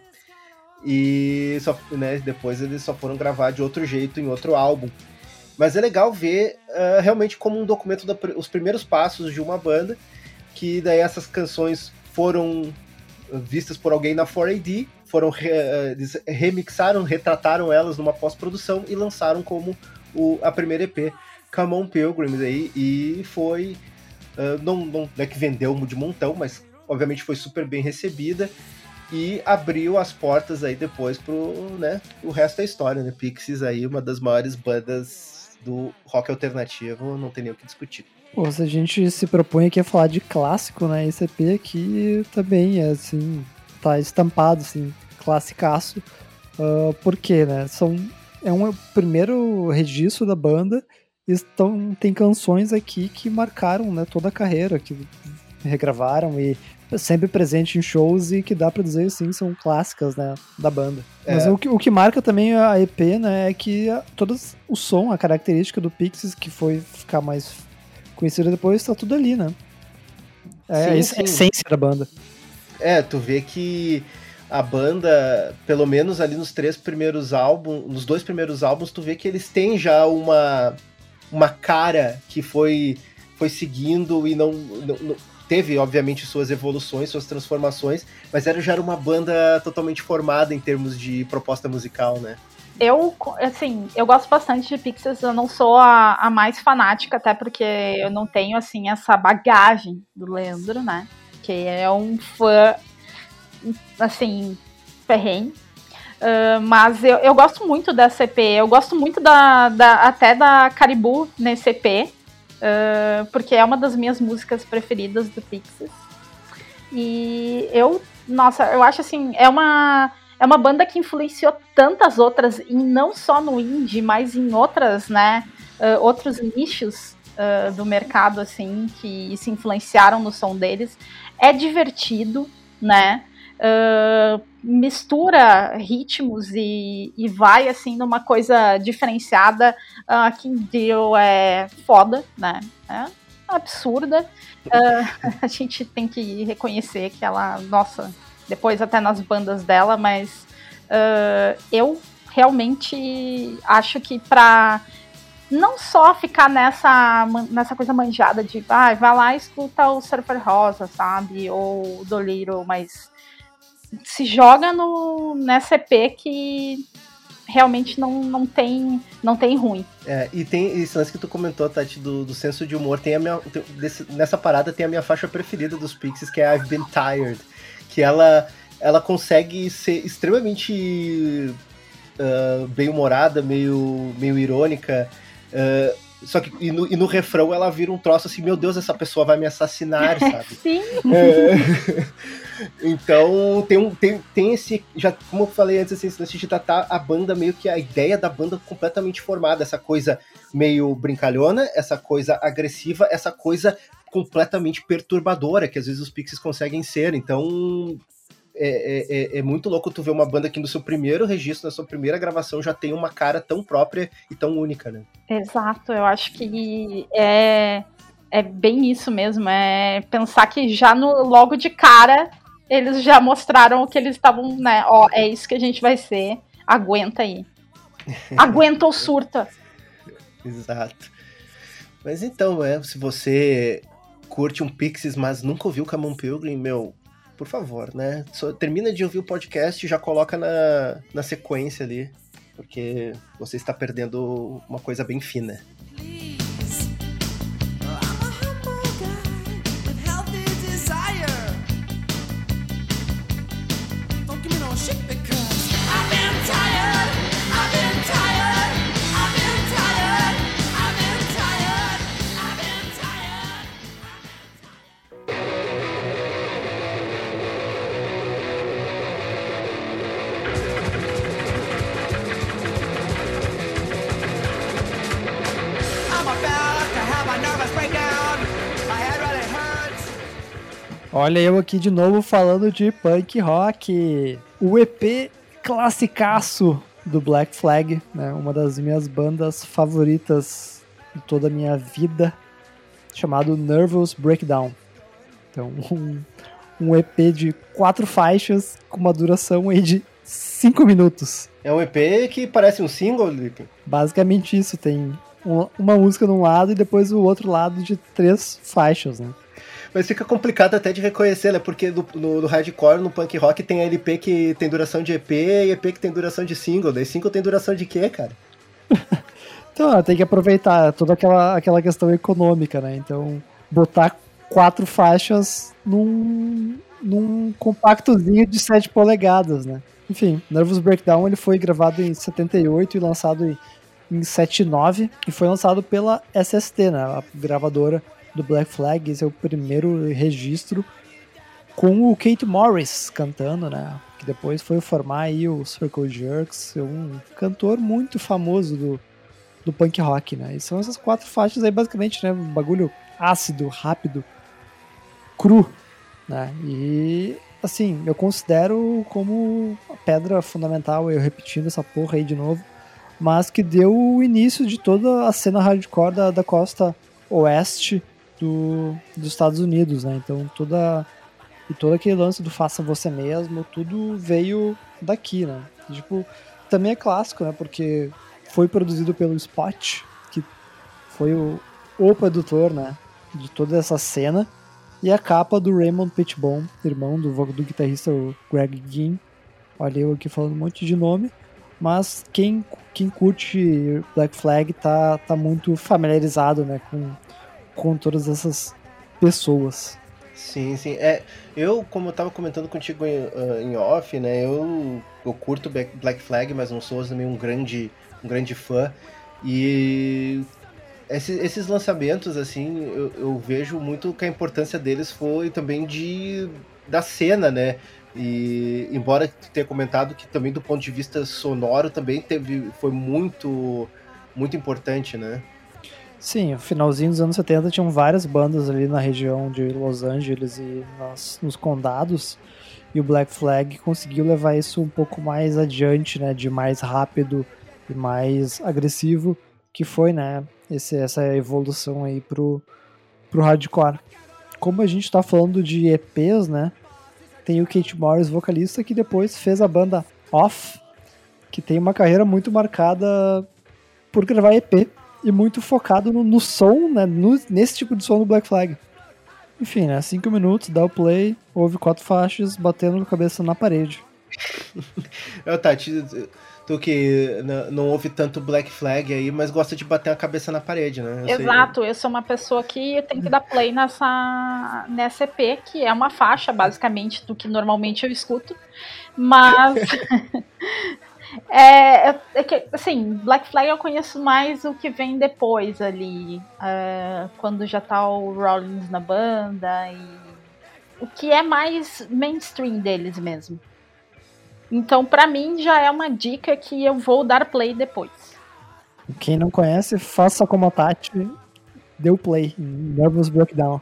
e só, né, depois eles só foram gravar de outro jeito em outro álbum. Mas é legal ver realmente como um documento dos primeiros passos de uma banda, que daí essas canções foram vistas por alguém na 4AD, foram re, eh, remixaram, retrataram elas numa pós-produção e lançaram como o, a primeira EP, Come On Pilgrims aí, e foi, uh, não, não é que vendeu de montão, mas obviamente foi super bem recebida e abriu as portas aí depois pro, né, o resto da história, né, Pixies aí, uma das maiores bandas do rock alternativo, não tem nem o que discutir. Pô, se a gente se propõe aqui a falar de clássico, né? Esse EP aqui também é assim, tá estampado, assim, classicaço. Uh, por quê, né? São, é um primeiro registro da banda. Estão, tem canções aqui que marcaram né, toda a carreira, que regravaram e sempre presente em shows e que dá pra dizer assim, são clássicas né, da banda. É. Mas o que, o que marca também a EP né, é que todo o som, a característica do Pixies, que foi ficar mais conhecida depois, tá tudo ali, né? É sim, a essência da banda. É, tu vê que a banda, pelo menos ali nos três primeiros álbuns, nos dois primeiros álbuns, tu vê que eles têm já uma, uma cara que foi, foi seguindo e não, não, não teve, obviamente, suas evoluções, suas transformações, mas era, já era uma banda totalmente formada em termos de proposta musical, né? Eu, assim, eu gosto bastante de Pixies, eu não sou a, a, mais fanática, até porque eu não tenho, assim, essa bagagem do Leandro, né? Que é um fã, assim, ferrenho. Uh, mas eu, eu gosto muito dessa EP, eu gosto muito da, da até da Caribou nesse EP, uh, porque é uma das minhas músicas preferidas do Pixies. E eu, nossa, eu acho assim, é uma é uma banda que influenciou tantas outras, e não só no indie, mas em outras, né, uh, outros nichos uh, do mercado, assim, que se influenciaram no som deles. É divertido, né, uh, mistura ritmos e, e, vai, assim, numa coisa diferenciada. Uh, Kim Deal é foda, né, é absurda. a gente tem que reconhecer que ela, nossa, depois até nas bandas dela, mas uh, eu realmente acho que para não só ficar nessa, nessa coisa manjada de ah, vai lá e escuta o Surfer Rosa, sabe? Ou o Doliro, mas se joga no, nessa EP que realmente não, não, tem, não tem ruim. É, e tem esse lance que tu comentou, Tati, do, do senso de humor. Tem a minha, desse, nessa parada tem a minha faixa preferida dos Pixies, que é I've Been Tired que ela, ela consegue ser extremamente uh, bem-humorada, meio, meio irônica. Uh, só que e no, e no, refrão ela vira um troço assim, meu Deus, essa pessoa vai me assassinar, sabe? Sim. É, então tem um tem, tem esse. Já, como eu falei antes, assim, a gente tratar a banda meio que a ideia da banda completamente formada, essa coisa meio brincalhona, essa coisa agressiva, essa coisa completamente perturbadora que às vezes os Pixies conseguem ser. Então é, é, é, é, muito louco tu ver uma banda que no seu primeiro registro, na sua primeira gravação, já tem uma cara tão própria e tão única, né? Exato, eu acho que é, é bem isso mesmo. É pensar que já no, logo de cara eles já mostraram o que eles estavam, né? Ó, é isso que a gente vai ser. Aguenta aí. Aguenta ou surta. Exato. Mas então, é, se você curte um Pixies, mas nunca ouviu Camon Pilgrim, meu, por favor, né? Só termina de ouvir o podcast e já coloca na, na sequência ali, porque você está perdendo uma coisa bem fina. Olha eu aqui de novo falando de punk rock. O EP classicaço do Black Flag, né? Uma das minhas bandas favoritas de toda a minha vida, chamado Nervous Breakdown. Então, um, um EP de quatro faixas com uma duração aí de cinco minutos. É um EP que parece um single, Lipe? Basicamente isso, tem uma música num lado e depois o outro lado de três faixas, né? Mas fica complicado até de reconhecer, né? Porque no, no, no, hardcore, no punk rock, tem LP que tem duração de EP e EP que tem duração de single. Daí single tem duração de quê, cara? então, tem que aproveitar toda aquela, aquela questão econômica, né? Então, botar quatro faixas num, num compactozinho de 7 polegadas, né? Enfim, Nervous Breakdown ele foi gravado em 78 e lançado em, em 79 e foi lançado pela SST, né? A gravadora do Black Flag, esse é o primeiro registro com o Kate Morris cantando, né? Que depois foi formar aí o Circle Jerks, um cantor muito famoso do, do punk rock, né? E são essas quatro faixas aí, basicamente, né? Um bagulho ácido, rápido, cru, né? E, assim, eu considero como a pedra fundamental, eu repetindo essa porra aí de novo, mas que deu o início de toda a cena hardcore da, da costa oeste do, dos Estados Unidos, né? Então toda e todo aquele lance do faça você mesmo, tudo veio daqui, né? Tipo, também é clássico, né? Porque foi produzido pelo Spot, que foi o, o produtor, né? De toda essa cena. E a capa do Raymond Pitchbone, irmão do, do guitarrista Greg Ginn. Olha eu aqui falando um monte de nome. Mas quem, quem curte Black Flag tá, tá muito familiarizado né, com, com todas essas pessoas. Sim, sim. É, eu, como eu tava comentando contigo em, uh, em off, né, eu, eu curto Black Flag, mas não sou também um grande, um grande fã. E esses, esses lançamentos, assim, eu, eu, vejo muito que a importância deles foi também de da cena, né? E embora tenha comentado que também do ponto de vista sonoro também teve foi muito muito importante, né? Sim, no finalzinho dos anos 70 tinham várias bandas ali na região de Los Angeles e nas, nos condados. E o Black Flag conseguiu levar isso um pouco mais adiante, né? De mais rápido e mais agressivo, que foi, né? Esse, essa evolução aí pro, pro hardcore. Como a gente tá falando de EPs, né? Tem o Kate Morris, vocalista, que depois fez a banda Off, que tem uma carreira muito marcada por gravar EP e muito focado no, no som, né? No, nesse tipo de som do Black Flag. Enfim, né? Cinco minutos, dá o play, ouve quatro faixas, batendo a cabeça na parede. Eu, Tati, tu que não ouve tanto Black Flag aí, mas gosta de bater a cabeça na parede, né? Eu Exato, sei. eu sou uma pessoa que tem que dar play nessa, nessa EP, que é uma faixa, basicamente, do que normalmente eu escuto. Mas É, é, é, que, assim, Black Flag eu conheço mais o que vem depois ali, uh, quando já tá o Rollins na banda e o que é mais mainstream deles mesmo. Então, para mim, já é uma dica que eu vou dar play depois. Quem não conhece, faça como a Tati, deu play, Nervous Breakdown.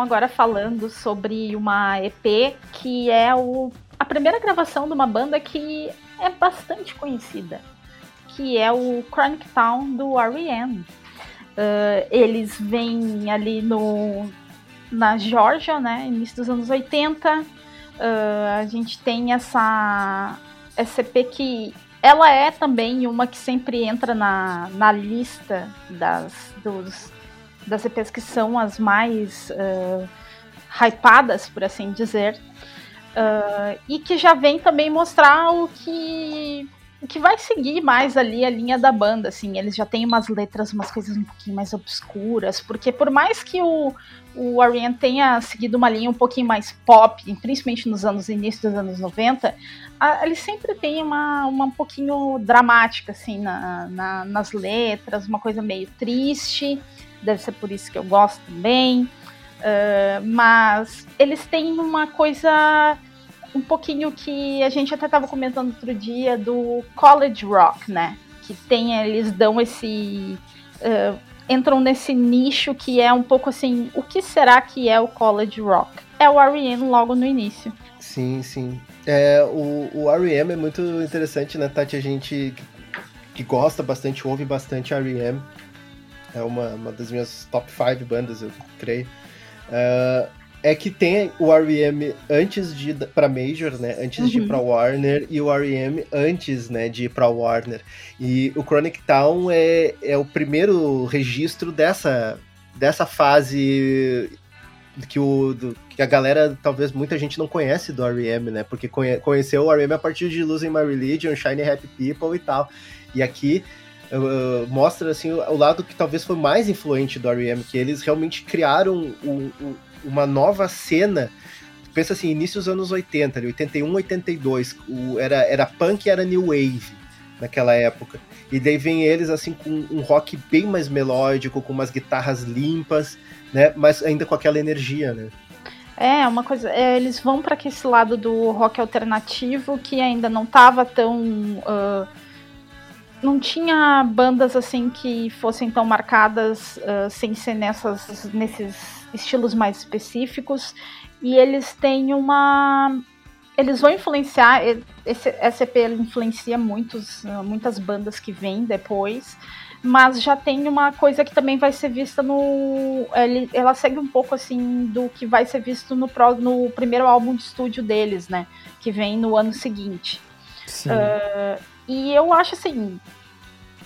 Então agora falando sobre uma EP que é o, a primeira gravação de uma banda que é bastante conhecida, que é o Chronic Town do R.E.M. Uh, eles vêm ali no, na Georgia, né, início dos anos 80. Uh, a gente tem essa, essa EP que ela é também uma que sempre entra na, na lista das, dos, das EPs que são as mais uh, hypadas, por assim dizer. Uh, e que já vem também mostrar o que o que vai seguir mais ali a linha da banda, assim, eles já têm umas letras, umas coisas um pouquinho mais obscuras, porque por mais que o, o Ariane tenha seguido uma linha um pouquinho mais pop, principalmente nos anos início dos anos 90, a, ele sempre tem uma, uma um pouquinho dramática, assim, na, na, nas letras, uma coisa meio triste, deve ser por isso que eu gosto também, uh, mas eles têm uma coisa um pouquinho que a gente até estava comentando outro dia do college rock, né? Que tem, eles dão esse. Uh, entram nesse nicho que é um pouco assim: o que será que é o college rock? É o R.E.M. logo no início. Sim, sim. É, o, o R.E.M. é muito interessante, né, Tati? A gente que gosta bastante, ouve bastante R.E.M. É uma, uma das minhas top 5 bandas, eu creio. Uh, é que tem o R.E.M. antes de ir pra Major, né? Antes uhum. de ir pra. Warner, e o R.E.M. antes, né, de ir pra Warner. E o Chronic Town é, é o primeiro registro dessa, dessa fase que, o, do, que a galera, talvez muita gente não conhece do R.E.M., né? Porque conhe, conheceu o R.E.M. a partir de Losing My Religion, Shiny Happy People e tal. E aqui Mostra assim o lado que talvez foi mais influente do R.E.M., que eles realmente criaram o, o, uma nova cena. Pensa assim, início dos anos 80, ali, 81, 82, o, era, era punk e era new wave naquela época. E daí vem eles assim com um rock bem mais melódico, com umas guitarras limpas, né? Mas ainda com aquela energia, né? É, uma coisa. É, eles vão para esse lado do rock alternativo que ainda não tava tão. Uh, não tinha bandas assim que fossem tão marcadas uh, sem ser nessas, nesses estilos mais específicos. E eles têm uma eles vão influenciar esse SCP influencia muitos muitas bandas que vêm depois mas já tem uma coisa que também vai ser vista no ele, ela segue um pouco assim do que vai ser visto no, no primeiro álbum de estúdio deles né que vem no ano seguinte. Uh, e eu acho assim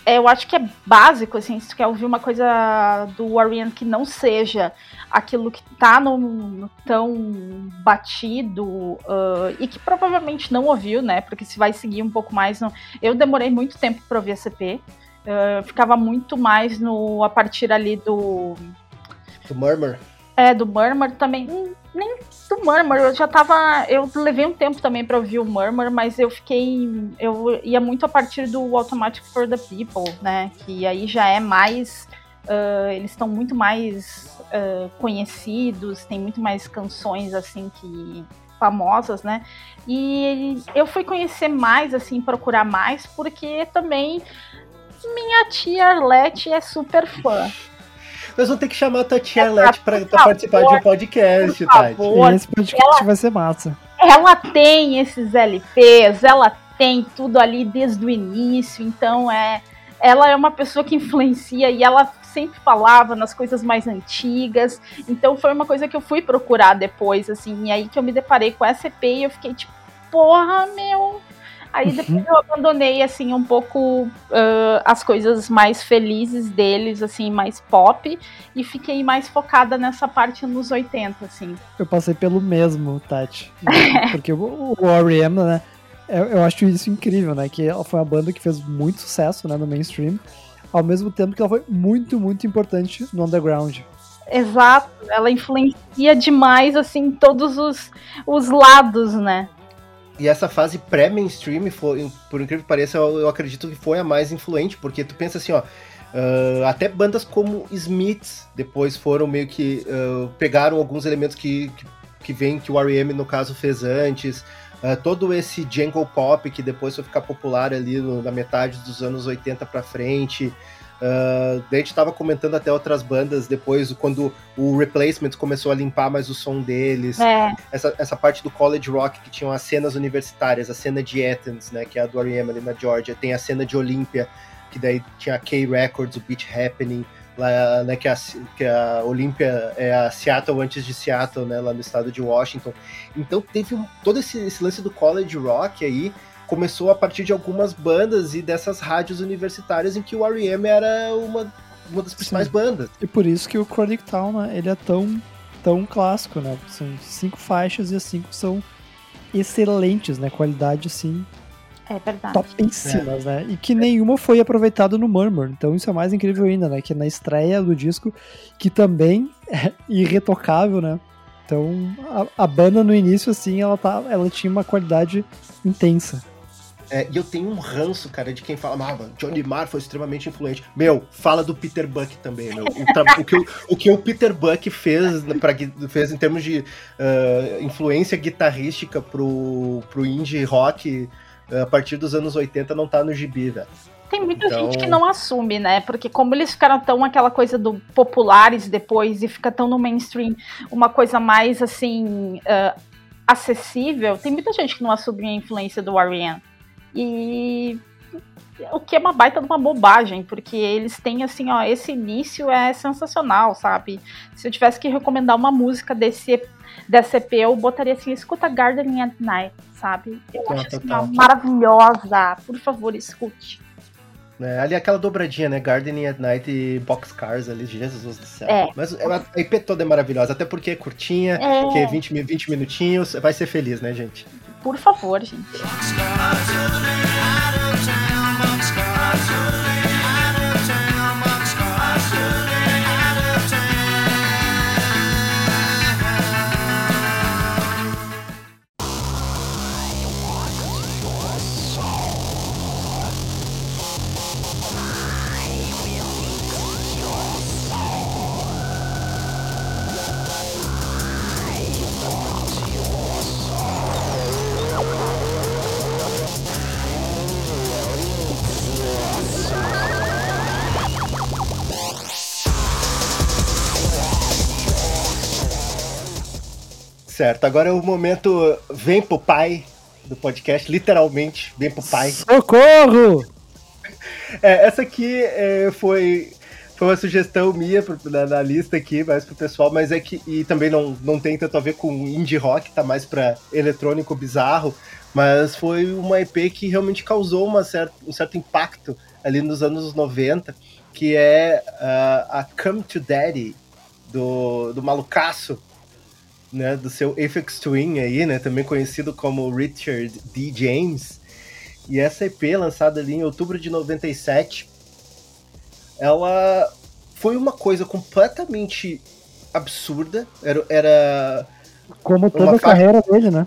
é, eu acho que é básico, assim, se tu quer ouvir uma coisa do Warrior que não seja aquilo que tá no, tão batido uh, e que provavelmente não ouviu, né? Porque se vai seguir um pouco mais. No... Eu demorei muito tempo para ouvir a CP. Uh, ficava muito mais no a partir ali do. Do Murmur. É, do Murmur também. Hum, nem do Murmur, eu já tava. Eu levei um tempo também para ouvir o Murmur, mas eu fiquei. Eu ia muito a partir do Automatic for the People, né? Que aí já é mais. Uh, eles estão muito mais uh, conhecidos, tem muito mais canções assim que famosas, né? E eu fui conhecer mais, assim, procurar mais, porque também minha tia Arlette é super fã. Nós vamos ter que chamar a Tati Arlete pra, pra participar de um podcast, Tati. Esse podcast ela, vai ser massa. Ela tem esses LPs, ela tem tudo ali desde o início, então é. Ela é uma pessoa que influencia e ela sempre falava nas coisas mais antigas. Então foi uma coisa que eu fui procurar depois, assim, e aí que eu me deparei com essa EP e eu fiquei tipo, porra, meu, Aí depois uhum. eu abandonei, assim, um pouco uh, as coisas mais felizes deles, assim, mais pop, e fiquei mais focada nessa parte nos 80, assim. Eu passei pelo mesmo, Tati. Porque o, o R.E.M., né, eu, eu, acho isso incrível, né, que ela foi uma banda que fez muito sucesso, né, no mainstream, ao mesmo tempo que ela foi muito, muito importante no underground. Exato, ela influencia demais, assim, todos os, os lados, né? E essa fase pré-mainstream, por incrível que pareça, eu, eu, acredito que foi a mais influente, porque tu pensa assim, ó, uh, até bandas como Smiths depois foram meio que uh, pegaram alguns elementos que, que, que vem que o R.E.M. no caso fez antes, uh, todo esse jungle pop que depois foi ficar popular ali no, na metade dos anos 80 para frente, Uh, daí a gente tava comentando até outras bandas depois, quando o Replacement começou a limpar mais o som deles. É. Essa, essa parte do college rock que tinham as cenas universitárias, a cena de Athens, né, que é a do R.E.M. ali na Georgia, tem a cena de Olympia, que daí tinha a K-Records, o Beat Happening, lá, né, que a, que a Olympia é a Seattle antes de Seattle, né, lá no estado de Washington. Então teve um, todo esse, esse lance do college rock aí, começou a partir de algumas bandas e dessas rádios universitárias em que o R.E.M. era uma, uma das principais Sim. bandas. E por isso que o Chronic Town, né, ele é tão, tão clássico, né? São cinco faixas e as cinco são excelentes, né? Qualidade, assim, é verdade. topíssimas, é. né? E que nenhuma foi aproveitada no Murmur. Então isso é mais incrível ainda, né? Que na estreia do disco, que também é irretocável, né? Então a, a banda no início, assim, ela, tá, ela tinha uma qualidade intensa. É, e eu tenho um ranço, cara, de quem fala, ah, Johnny Marr foi extremamente influente. Meu, fala do Peter Buck também, meu. O, o, que, o, o que o Peter Buck fez, pra, fez em termos de uh, influência guitarrística pro, pro indie rock uh, a partir dos anos 80 não tá no gibi, velho. Tem muita então... gente que não assume, né? Porque como eles ficaram tão aquela coisa do populares depois e fica tão no mainstream uma coisa mais assim uh, acessível, tem muita gente que não assume a influência do R.E.M. E o que é uma baita de uma bobagem, porque eles têm assim, ó, esse início é sensacional, sabe? Se eu tivesse que recomendar uma música desse dessa EP, eu botaria assim, escuta Gardening at Night, sabe? Eu acho assim, ó, maravilhosa. Por favor, escute. É, ali aquela dobradinha, né? Gardening at Night e Boxcars ali, Jesus do céu. É. Mas a IP toda é maravilhosa, até porque é curtinha, é. que é 20, 20 minutinhos, vai ser feliz, né, gente? Por favor, gente. Certo, agora é o momento vem pro pai do podcast, literalmente, vem pro pai. Socorro! É, essa aqui é, foi, foi uma sugestão minha na, na, lista aqui, mais pro pessoal, mas é que e também não, não tem tanto a ver com indie rock, tá mais pra eletrônico bizarro, mas foi uma EP que realmente causou uma certa, um certo impacto ali nos anos 90, que é uh, a Come to Daddy, do, do malucaço né, do seu Aphex Twin aí, né, também conhecido como Richard D. James. E essa EP, lançada ali em outubro de 97, ela foi uma coisa completamente absurda. Era. era Como toda a carreira dele, né?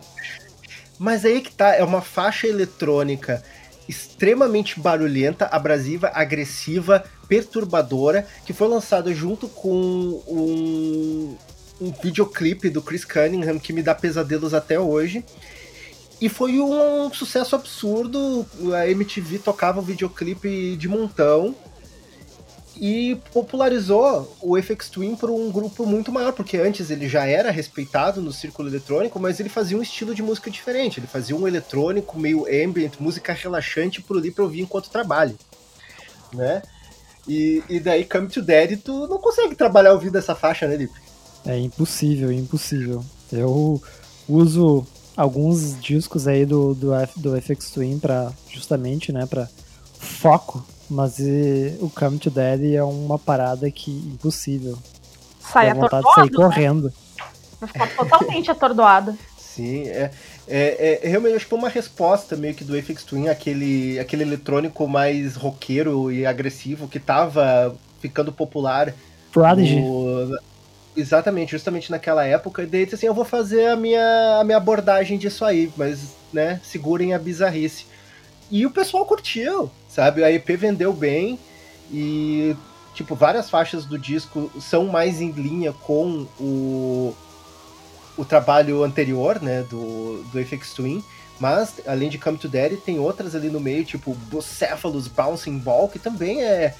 Mas aí que tá, é uma faixa eletrônica extremamente barulhenta, abrasiva, agressiva, perturbadora, que foi lançada junto com um, um videoclipe do Chris Cunningham que me dá pesadelos até hoje. E foi um sucesso absurdo. A MTV tocava o videoclipe de montão e popularizou o FX Twin para um grupo muito maior, porque antes ele já era respeitado no círculo eletrônico, mas ele fazia um estilo de música diferente. Ele fazia um eletrônico meio ambient, música relaxante por ali para ouvir enquanto trabalha, né? E, e daí Come to Daddy, tu não consegue trabalhar ouvindo essa faixa, né, Lipe? É impossível, impossível. Eu uso alguns discos aí do, do, F, do FX Twin para justamente, né, para foco, mas e, o Come to Daddy é uma parada que impossível. Sai vontade de sair né? correndo. Vai ficar totalmente atordoada. Sim, é, é, é, realmente acho que foi uma resposta meio que do FX Twin, aquele, aquele eletrônico mais roqueiro e agressivo que tava ficando popular. Prodigy. No, Exatamente, justamente naquela época. Daí assim, eu vou fazer a minha, a minha abordagem disso aí, mas, né, segurem a bizarrice. E o pessoal curtiu, sabe? A EP vendeu bem e, tipo, várias faixas do disco são mais em linha com o, o trabalho anterior, né, do, do FX Twin. Mas, além de Come to Daddy, tem outras ali no meio, tipo Bucephalus Bouncing Ball, que também é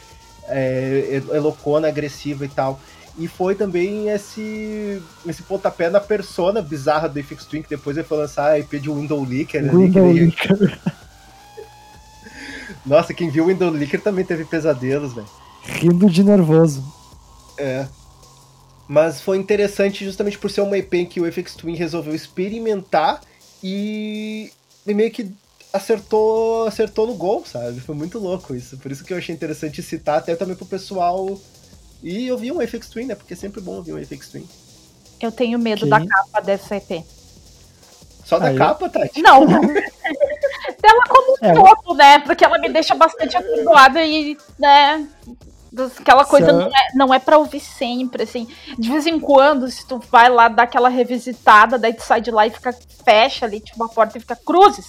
é, é, loucona, agressiva e tal. E foi também esse, esse pontapé na persona bizarra do Fix Twin, que depois ele foi lançar a IP de Window Leaker. Window ali, Leaker. Nossa, quem viu Window Leaker também teve pesadelos, velho. Rindo de nervoso. É. Mas foi interessante justamente por ser uma IP em que o FX Twin resolveu experimentar e, e meio que acertou, acertou no gol, sabe? Foi muito louco isso. Por isso que eu achei interessante citar até também pro pessoal. E eu vi um FX Twin, né? Porque é sempre bom ouvir um FX Twin. Eu tenho medo da capa dessa EP. Só da Aí. capa, Tati? Não. Dela como um é. todo, né? Porque ela me deixa bastante atordoada e, né? Aquela coisa não é, não é pra ouvir sempre, assim. De vez em quando, se tu vai lá dar aquela revisitada, daí tu sai de lá e fica, fecha ali, tipo, a porta e fica cruzes.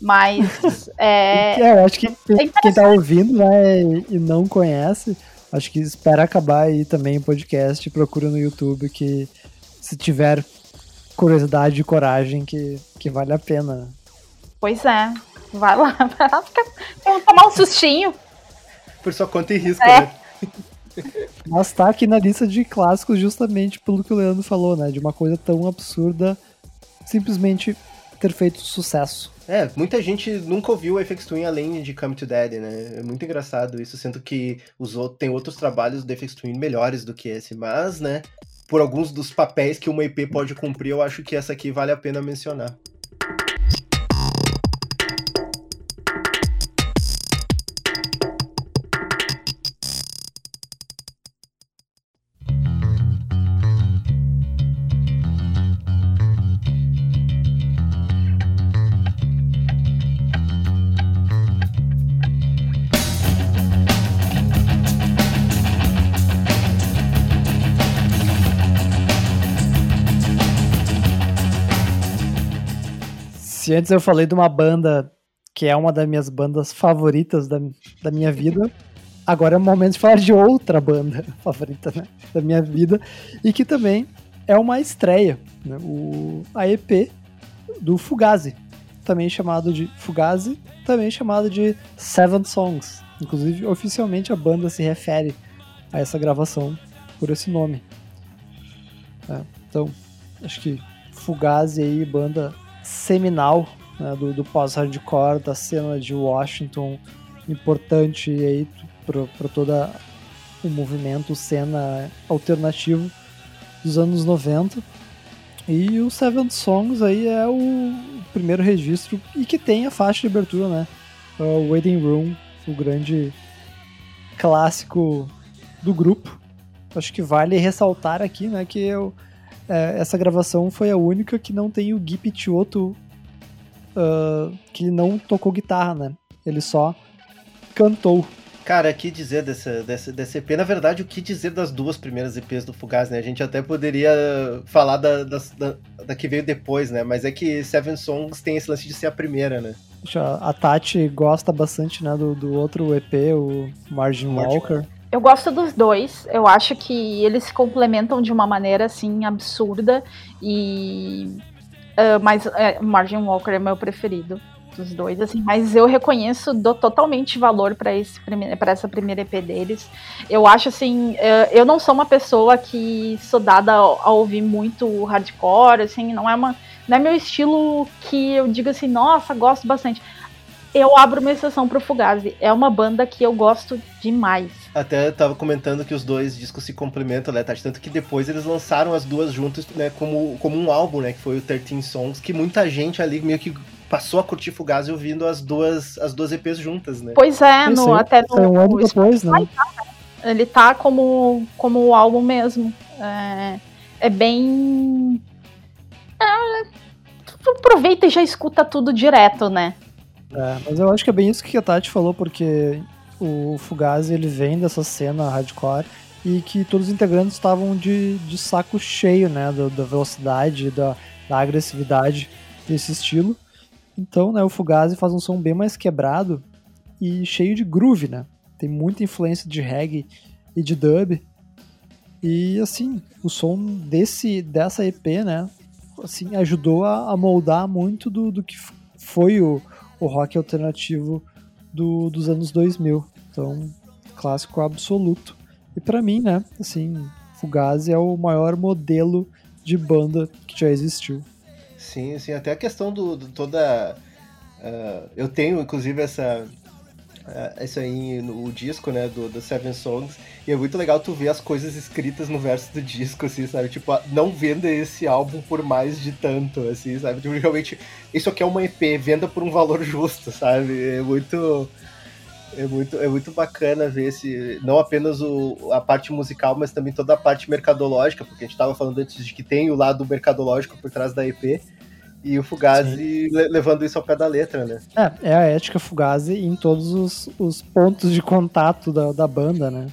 Mas. é, é, eu acho que quem, é quem tá ouvindo né, e não conhece, acho que espera acabar aí também o podcast, procura no YouTube que se tiver curiosidade e coragem que, que vale a pena. Pois é. Vai lá, vai lá ficar, tomar um sustinho por sua conta e risco, é. né? Mas tá aqui na lista de clássicos justamente pelo que o Leandro falou, né? De uma coisa tão absurda simplesmente ter feito sucesso. É, muita gente nunca ouviu o FX Twin além de Come to Daddy, né? É muito engraçado isso, sendo que os outros, tem outros trabalhos do FX Twin melhores do que esse, mas, né, por alguns dos papéis que uma IP pode cumprir, eu acho que essa aqui vale a pena mencionar. Se antes eu falei de uma banda que é uma das minhas bandas favoritas da, da minha vida, agora é o momento de falar de outra banda favorita né, da minha vida e que também é uma estreia, né, o, a EP do Fugazi, também chamado de Fugazi, também chamado de Seven Songs. Inclusive, oficialmente a banda se refere a essa gravação por esse nome. É, então, acho que Fugazi aí, banda seminal né, do, do pós-hardcore, da cena de Washington, importante aí para toda o movimento, cena alternativo dos anos 90. E o Seven Songs aí é o primeiro registro e que tem a faixa de abertura, né? O Waiting Room, o grande clássico do grupo. Acho que vale ressaltar aqui, né, que eu, é, essa gravação foi a única que não tem o Gui Pichotto, uh, que não tocou guitarra, né? Ele só cantou. Cara, que dizer dessa, dessa, dessa EP? Na verdade, o que dizer das duas primeiras EPs do Fugaz, né? A gente até poderia falar da, da, da, da que veio depois, né? Mas é que Seven Songs tem esse lance de ser a primeira, né? A Tati gosta bastante né, do, do outro EP, o Margin Walker. Eu gosto dos dois. Eu acho que eles se complementam de uma maneira assim absurda e uh, mas uh, Margin Walker é meu preferido dos dois, assim, mas eu reconheço, totalmente valor para esse para essa primeira EP deles. Eu acho assim, uh, eu não sou uma pessoa que sou dada a, a, ouvir muito hardcore, assim, não é uma não é meu estilo que eu digo assim, nossa, gosto bastante eu abro uma exceção pro Fugazi. É uma banda que eu gosto demais. Até tava comentando que os dois discos se complementam, né, Tati? Tanto que depois eles lançaram as duas juntas, né, como, como um álbum, né, que foi o 13 Songs, que muita gente ali meio que passou a curtir Fugazi ouvindo as duas, as duas EPs juntas, né? Pois é, no, até no, foi um ano depois, né? Ele tá como, como o álbum mesmo. É, é bem... É, aproveita e já escuta tudo direto, né? É, mas eu acho que é bem isso que a Tati falou, porque o Fugazi ele vem dessa cena hardcore e que todos os integrantes estavam de, de saco cheio, né, da, da velocidade, da, da agressividade desse estilo. Então, né, o Fugazi faz um som bem mais quebrado e cheio de groove, né? Tem muita influência de reggae e de dub. E assim, o som desse dessa EP, né, assim, ajudou a, a moldar muito do, do que foi o, o rock alternativo do, dos anos 2000. Então, clássico absoluto. E para mim, né, assim, Fugazi é o maior modelo de banda que já existiu. Sim, sim, até a questão do, do toda. Uh, eu tenho, inclusive, essa. Uh, isso aí no disco, né, do, do Seven Songs, e é muito legal tu ver as coisas escritas no verso do disco, assim, sabe? Tipo, não venda esse álbum por mais de tanto, assim, sabe? Tipo, realmente, isso aqui é uma EP, venda por um valor justo, sabe? É muito. É muito, é muito bacana ver esse, não apenas o, a parte musical, mas também toda a parte mercadológica, porque a gente estava falando antes de que tem o lado mercadológico por trás da EP, e o Fugazi le levando isso ao pé da letra, né? É, é a ética Fugazi em todos os, os pontos de contato da, da banda, né?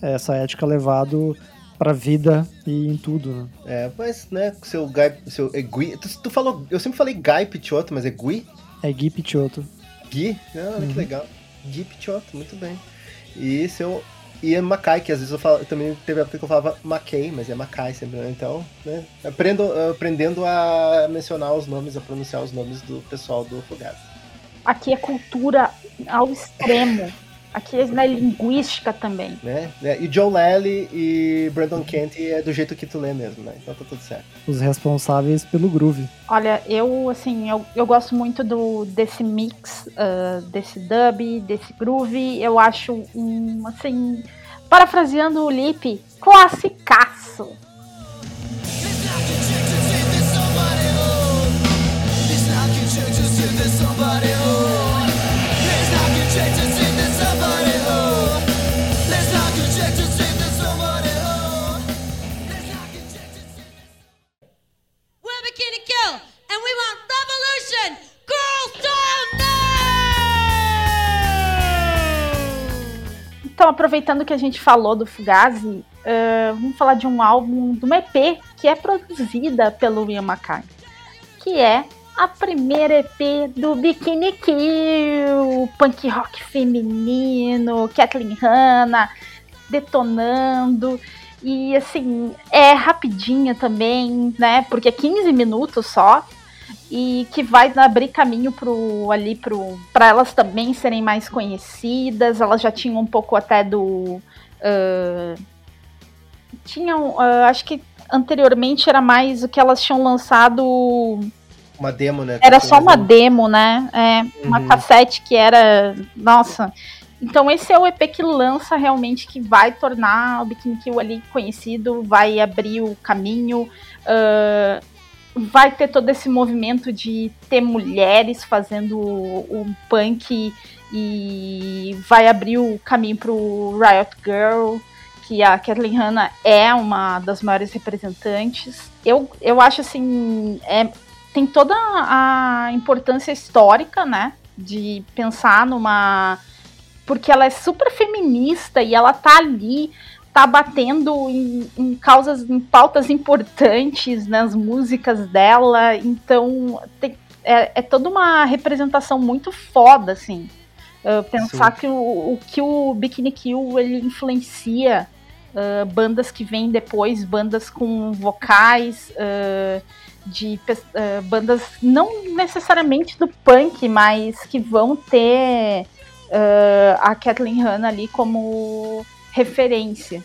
É essa ética levado pra vida e em tudo, né? É, mas, né, seu Guy, seu é Gui, tu, tu, falou, eu sempre falei Guy Pichotto, mas é Gui? É Gui Pichotto. Gui? Ah, uhum. que legal. Gui Pichotto, muito bem. E seu Ian Mackay, que às vezes eu, falo, eu também teve época que eu falava Mackay, mas é Mackay sempre, né? Então, né? Aprendo, aprendendo a mencionar os nomes, a pronunciar os nomes do pessoal do Fugazi. Aqui é cultura ao extremo. Aqui é na linguística também. Né? É, e Joe Lally e Brandon Kent é do jeito que tu lê mesmo, né? Então tá tudo certo. Os responsáveis pelo groove. Olha, eu, assim, eu, eu gosto muito do, desse mix, uh, desse dub, desse groove. Eu acho um, assim, parafraseando o Lip, classicaço. Somebody Então, aproveitando que a gente falou do Fugazi, uh, vamos falar de um álbum, de uma EP que é produzida pelo Ian Mackay, que é a primeira EP do Bikini Kill, punk rock feminino, Kathleen Hanna detonando. E assim, é rapidinha também, né? Porque é 15 minutos só e que vai abrir caminho pro, ali pro para elas também serem mais conhecidas. Elas já tinham um pouco até do uh, tinham, uh, acho que anteriormente era mais o que elas tinham lançado uma demo, né? Era só uma demo, né? É, uhum. uma cassete que era, nossa. Então esse é o EP que lança realmente que vai tornar o Bikini Kill ali conhecido, vai abrir o caminho. Uh, vai ter todo esse movimento de ter mulheres fazendo o, o punk e vai abrir o caminho para o Riot Girl, que a Kathleen Hanna é uma das maiores representantes. Eu, eu acho assim, é, tem toda a importância histórica, né, de pensar numa porque ela é super feminista e ela tá ali tá batendo em, em, causas, em pautas importantes nas músicas dela. Então tem, é, é, toda uma representação muito foda, assim. Uh, pensar Sim. que o, o, que o Bikini Kill ele influencia uh, bandas que vêm depois, bandas com vocais, uh, de bandas não necessariamente do punk, mas que vão ter a Kathleen Hanna ali como referência.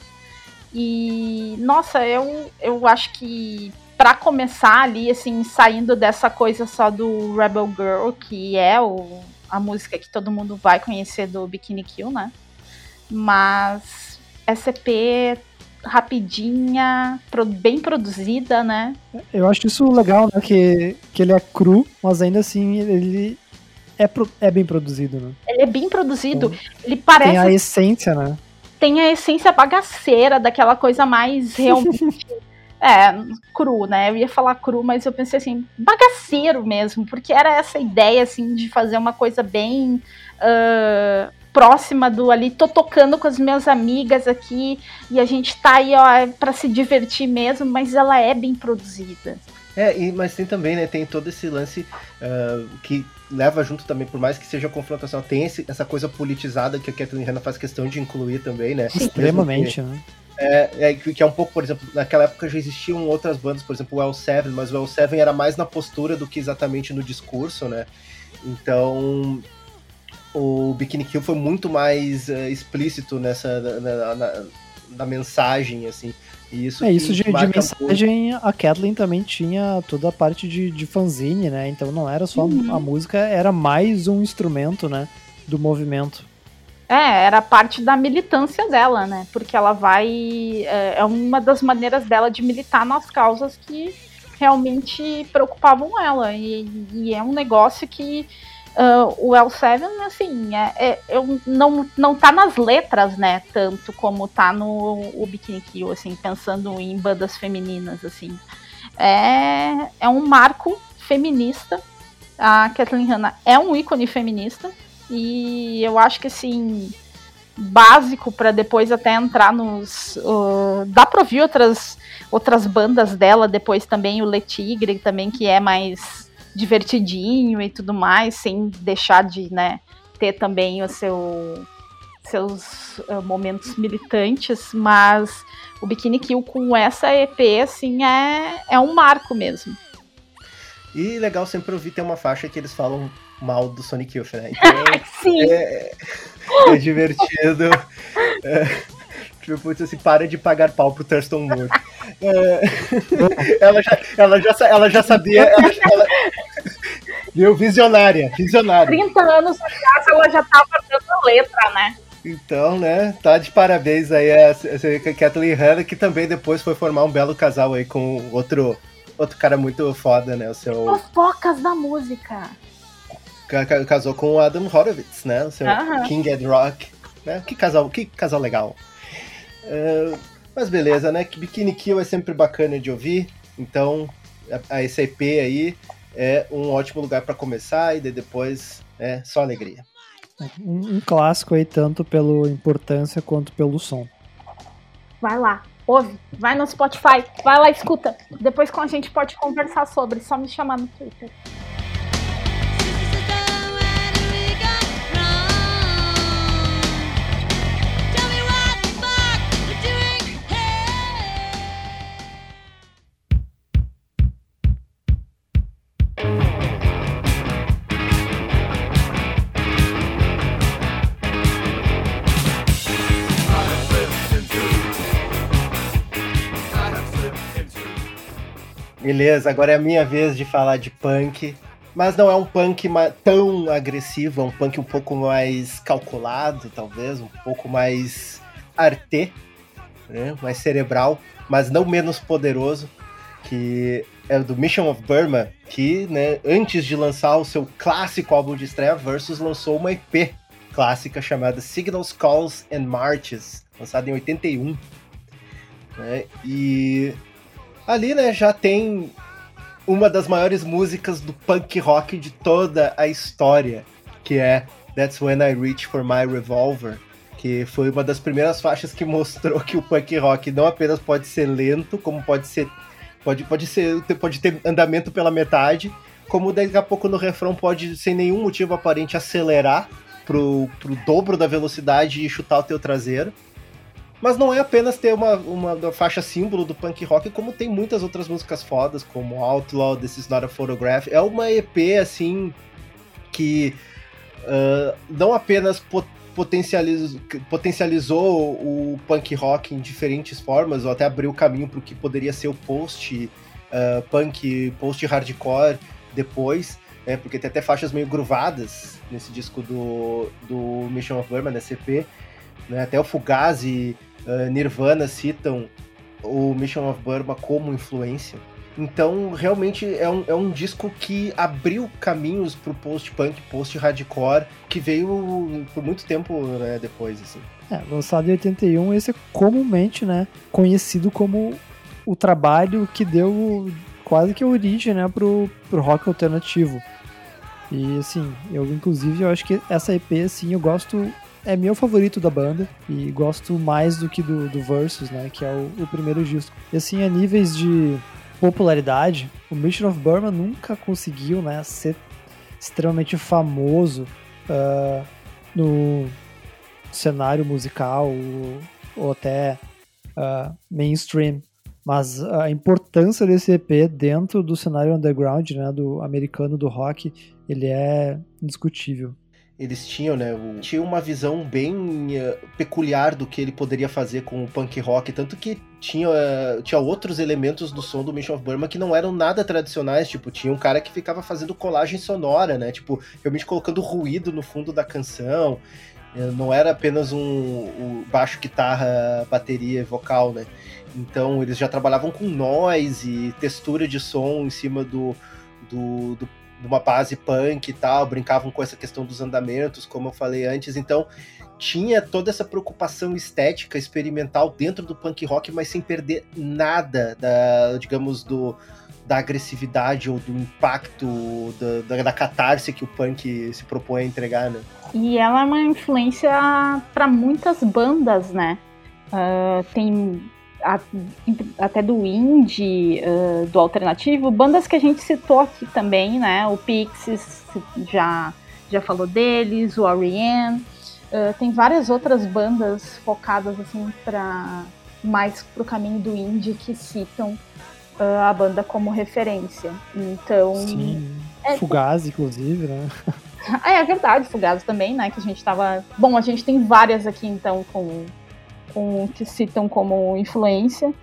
E, nossa, eu, eu acho que para começar ali, assim, saindo dessa coisa só do Rebel Girl, que é o, a música que todo mundo vai conhecer do Bikini Kill, né? Mas SCP rapidinha, bem produzida, né? Eu acho isso legal, né? Que, que ele é cru, mas ainda assim ele é, é bem produzido, né? Ele é bem produzido. Então, ele parece. Tem a essência, né? Tem a essência bagaceira daquela coisa mais realmente. é, cru, né? Eu ia falar cru, mas eu pensei assim, bagaceiro mesmo, porque era essa ideia, assim, de fazer uma coisa bem. Uh, próxima do ali, tô tocando com as minhas amigas aqui e a gente tá aí, ó, para se divertir mesmo, mas ela é bem produzida. É, e, mas tem também, né, tem todo esse lance uh, que leva junto também, por mais que seja confrontação, tem esse, essa coisa politizada que a Kathleen Hanna faz questão de incluir também, né? Extremamente, né? É, é, que é um pouco, por exemplo, naquela época já existiam outras bandas, por exemplo, o L7, mas o L7 era mais na postura do que exatamente no discurso, né? Então, o Bikini Kill foi muito mais uh, explícito nessa na, na, na, mensagem, assim. Isso é isso de, de mensagem. A Kathleen também tinha toda a parte de, de fanzine, né? Então não era só uhum. a música, era mais um instrumento, né? Do movimento. É, era parte da militância dela, né? Porque ela vai. É, é uma das maneiras dela de militar nas causas que realmente preocupavam ela. E, e é um negócio que Uh, o L7, assim, é, é, eu, não, não tá nas letras, né, tanto como tá no o Bikini Kill, assim, pensando em bandas femininas, assim. É, é um marco feminista. A Kathleen Hanna é um ícone feminista. E eu acho que, assim, básico para depois até entrar nos... Uh, dá pra ouvir outras, outras bandas dela, depois também o Le Tigre, também, que é mais divertidinho e tudo mais, sem deixar de, né, ter também o seu seus uh, momentos militantes, mas o Bikini Kill com essa EP, assim, é, é um marco mesmo. E legal sempre ouvir ter uma faixa que eles falam mal do Sonic Youth, né? Então, Sim. É, é divertido. É, Tipo, assim, para de pagar pau pro Thurston Moore. É, ela, já, ela, já, ela já sabia. Ela, ela, viu? Visionária, visionária. 30 anos atrás ela já tava dando letra, né? Então, né, tá de parabéns aí a, a Kathleen Hanna, que também depois foi formar um belo casal aí com outro, outro cara muito foda, né? O seu. Fofocas da música. Casou com o Adam Horowitz, né? O seu uh -huh. King Ed Rock. Né? Que casal, que casal legal. Uh, mas beleza, né? Bikini Kill é sempre bacana de ouvir. Então, a, a esse EP aí é um ótimo lugar para começar e depois é só alegria. Um, um, clássico aí, tanto pela importância quanto pelo som. Vai lá, ouve, vai no Spotify, vai lá, escuta. Depois com a gente pode conversar sobre, só me chamar no Twitter. Beleza, agora é a minha vez de falar de punk. Mas não é um punk tão agressivo, é um punk um pouco mais calculado, talvez, um pouco mais arte, né? mais cerebral, mas não menos poderoso, que é do Mission of Burma, que né, antes de lançar o seu clássico álbum de estreia, Versus lançou uma EP clássica chamada Signals, Calls and Marches, lançada em 81. Né? E Ali, né, já tem uma das maiores músicas do punk rock de toda a história, que é That's When I Reach for My Revolver, que foi uma das primeiras faixas que mostrou que o punk rock não apenas pode ser lento, como pode ser pode, pode ser pode ter andamento pela metade, como daqui a pouco no refrão pode sem nenhum motivo aparente acelerar pro, pro dobro da velocidade e chutar o teu traseiro. Mas não é apenas ter uma, uma faixa símbolo do punk rock, como tem muitas outras músicas fodas, como Outlaw, This Is Not a Photograph. É uma EP, assim, que uh, não apenas potencializou, potencializou o punk rock em diferentes formas, ou até abriu caminho para o que poderia ser o post uh, punk, post hardcore depois, né, porque tem até faixas meio gruvadas nesse disco do, do Mission of Burma, nesse EP, né, até o Fugazi uh, Nirvana citam o Mission of Burma como influência. Então, realmente é um, é um disco que abriu caminhos pro post-punk, post-hardcore, que veio por muito tempo né, depois, assim. É, lançado em 81, esse é comumente né, conhecido como o trabalho que deu quase que a origem né, pro, pro rock alternativo. E assim, eu inclusive eu acho que essa EP assim, eu gosto é meu favorito da banda e gosto mais do que do, do Versus, né? Que é o, o primeiro disco. E assim, a níveis de popularidade, o Mission of Burma nunca conseguiu, né, ser extremamente famoso uh, no cenário musical ou, ou até uh, mainstream. Mas a importância desse EP dentro do cenário underground, né, do americano do rock, ele é indiscutível. Eles tinham, né? O, tinha uma visão bem uh, peculiar do que ele poderia fazer com o punk rock, tanto que tinha, uh, tinha outros elementos do som do Mission of Burma que não eram nada tradicionais, tipo, tinha um cara que ficava fazendo colagem sonora, né? Tipo, realmente colocando ruído no fundo da canção. Uh, não era apenas um, um baixo, guitarra, bateria, vocal, né? Então eles já trabalhavam com noise e textura de som em cima do, do, do numa base punk e tal, brincavam com essa questão dos andamentos, como eu falei antes, então tinha toda essa preocupação estética, experimental dentro do punk rock, mas sem perder nada da, digamos, do, da agressividade ou do impacto, da, da, da catarse que o punk se propõe a entregar, né? E ela é uma influência para muitas bandas, né? Uh, tem a, até do indie, uh, do alternativo, bandas que a gente citou aqui também, né? O Pixies já, já falou deles, o R.E.M., uh, tem várias outras bandas focadas assim para mais pro caminho do indie que citam uh, a banda como referência. Então, Sim. É, Fugaz, inclusive, né? é, é verdade, Fugaz também, né? Que a gente tava. Bom, a gente tem várias aqui então com com, que citam como influência.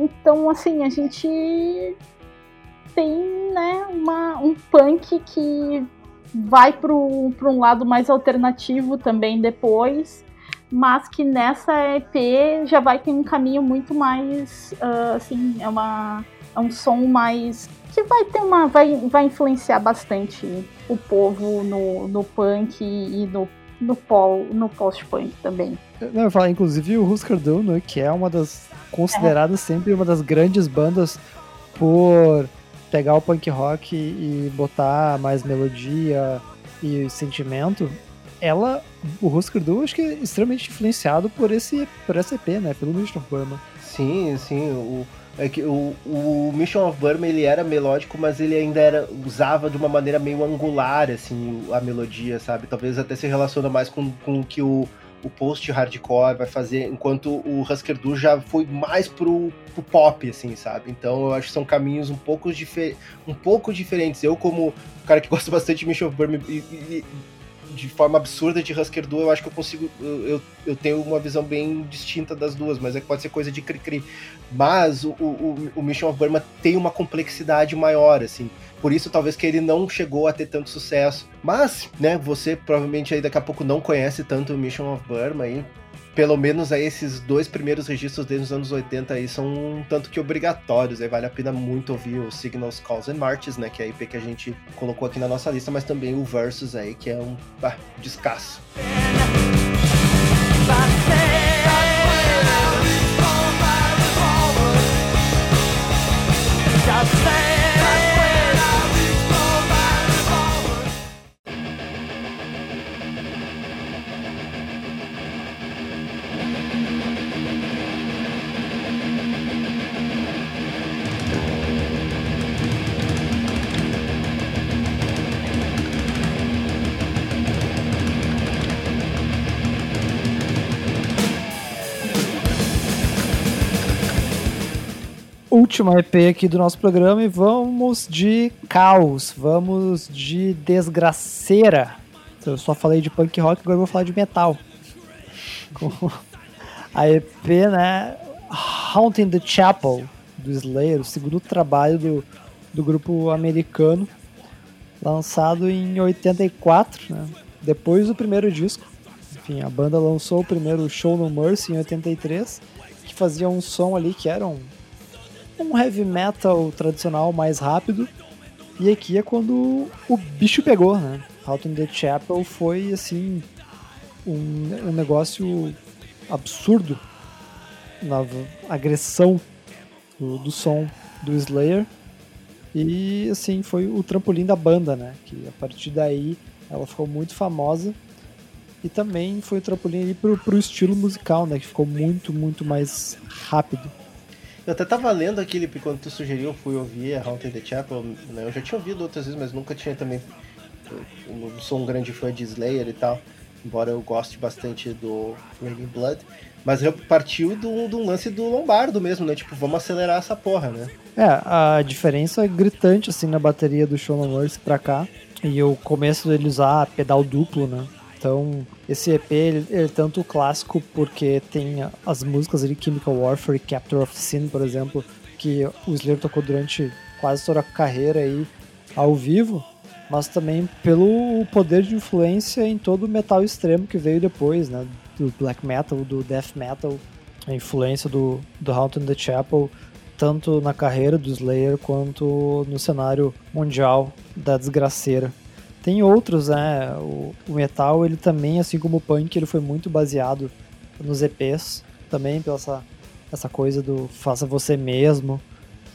Então, assim, a gente tem né, uma, um punk que vai para um lado mais alternativo também depois, mas que nessa EP já vai ter um caminho muito mais, uh, assim, é, uma, é um som mais que vai ter uma, vai, vai influenciar bastante o povo no, no punk e no no, pol, no post-punk também. Não, eu falo, inclusive o Husker Du, né, que é uma das consideradas é. sempre uma das grandes bandas por pegar o punk rock e botar mais melodia e sentimento. Ela, o Husker Du, acho que é extremamente influenciado por esse, por esse EP, né, pelo Mission of Burma. Sim, sim, o é que o, o Mission of Burma ele era melódico, mas ele ainda era usava de uma maneira meio angular assim a melodia, sabe? Talvez até se relaciona mais com, com o que o, o post-hardcore vai fazer, enquanto o Husker Du já foi mais pro, pro pop, assim, sabe? Então eu acho que são caminhos um pouco, um pouco diferentes. Eu, como cara que gosta bastante de Mission of Burma e, e, de forma absurda de Husker Du, eu acho que eu consigo. Eu, eu tenho uma visão bem distinta das duas, mas é que pode ser coisa de cri-cri. Mas o, o, o Mission of Burma tem uma complexidade maior, assim. Por isso, talvez que ele não chegou a ter tanto sucesso. Mas, né, você provavelmente aí daqui a pouco não conhece tanto o Mission of Burma aí pelo menos aí esses dois primeiros registros desde os anos 80 aí são um tanto que obrigatórios, aí vale a pena muito ouvir o Signals, Calls and Marches, né, que é a IP que a gente colocou aqui na nossa lista, mas também o Versus aí, que é um ah, descasso. Última EP aqui do nosso programa e vamos de caos, vamos de desgraceira. Eu só falei de punk rock, agora vou falar de metal. a EP, né? Haunting the Chapel, do Slayer, o segundo trabalho do, do grupo americano, lançado em 84, né? depois do primeiro disco. Enfim, a banda lançou o primeiro Show No Mercy em 83, que fazia um som ali que era um um heavy metal tradicional mais rápido. E aqui é quando o bicho pegou, né? Out in the Chapel foi assim um, um negócio absurdo na agressão do, do som do Slayer. E assim, foi o trampolim da banda, né? Que a partir daí ela ficou muito famosa. E também foi o trampolim ali pro, pro estilo musical, né? Que ficou muito, muito mais rápido. Eu até tava lendo aquele, quando tu sugeriu, fui ouvir a Haunted the Chapel, né? Eu já tinha ouvido outras vezes, mas nunca tinha também. Eu não sou um grande fã de Slayer e tal, embora eu goste bastante do Raining Blood. Mas partiu do, do lance do Lombardo mesmo, né? Tipo, vamos acelerar essa porra, né? É, a diferença é gritante, assim, na bateria do Show No Mercy pra cá. E o começo dele usar pedal duplo, né? Então, esse EP, ele, ele é tanto clássico porque tem as músicas ali, Chemical Warfare e Capture of Sin, por exemplo, que o Slayer tocou durante quase toda a carreira aí ao vivo, mas também pelo poder de influência em todo o metal extremo que veio depois, né? Do black metal, do death metal, a influência do, do Haunted in the Chapel, tanto na carreira do Slayer quanto no cenário mundial da desgraceira. Tem outros, né? O, o, metal, ele também, assim como o punk, ele foi muito baseado nos EPs, também pela essa, essa coisa do faça você mesmo.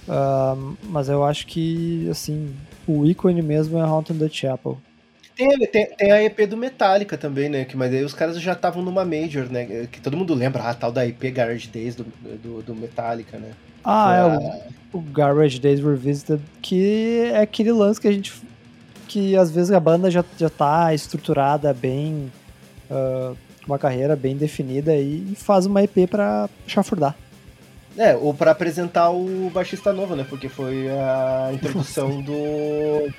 Uh, mas eu acho que, assim, o ícone mesmo é Haunted the Chapel. Tem, tem, tem, a EP do Metallica também, né? Que, mas aí os caras já estavam numa Major, né? Que todo mundo lembra, a ah, tal da EP Garage Days do, do, do Metallica, né? Ah, é, a... o, o Garage Days Revisited, que é aquele lance que a gente que às vezes a banda já, já tá estruturada bem, uh, uma carreira bem definida e faz uma EP para chafurdar. É, ou para apresentar o baixista novo, né? Porque foi a introdução do,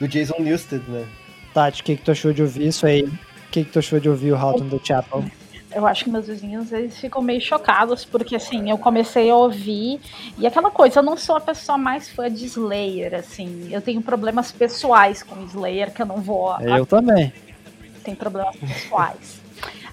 do Jason Newsted, né? Tati, o que, que tu achou de ouvir isso aí? O que, que tu achou de ouvir o to the Chapel? Eu acho que meus vizinhos eles ficam meio chocados, porque assim, eu comecei a ouvir, e aquela coisa, eu não sou a pessoa mais fã de Slayer, assim, eu tenho problemas pessoais com Slayer que eu não vou. Eu a... também. Tem problemas pessoais.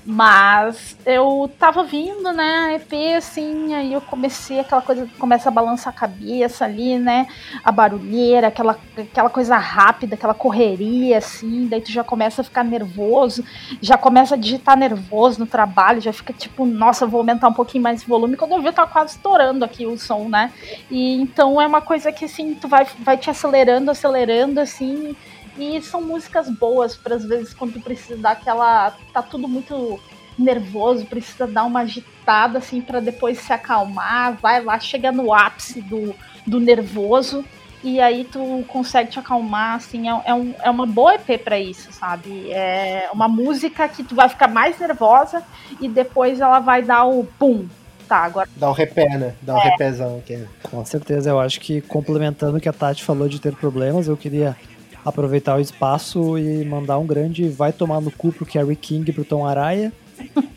Mas eu tava vindo, né, EP, assim, aí eu comecei aquela coisa que começa a balançar a cabeça ali, né, a barulheira, aquela, aquela coisa rápida, aquela correria, assim, daí tu já começa a ficar nervoso, já começa a digitar nervoso no trabalho, já fica tipo, nossa, vou aumentar um pouquinho mais o volume, quando eu vi eu tava quase estourando aqui o som, né, e então é uma coisa que, assim, tu vai, vai te acelerando, acelerando, assim, e são músicas boas para às vezes quando tu precisa dar aquela. tá tudo muito nervoso, precisa dar uma agitada assim para depois se acalmar, vai lá, chega no ápice do, do nervoso e aí tu consegue te acalmar, assim, é, é, um, é uma boa EP para isso, sabe? É uma música que tu vai ficar mais nervosa e depois ela vai dar o pum, tá, agora... Dá um repé, né? Dá um é. repézão aqui. Com certeza, eu acho que complementando o que a Tati falou de ter problemas, eu queria aproveitar o espaço e mandar um grande vai tomar no cu pro Kerry King pro Tom Araya.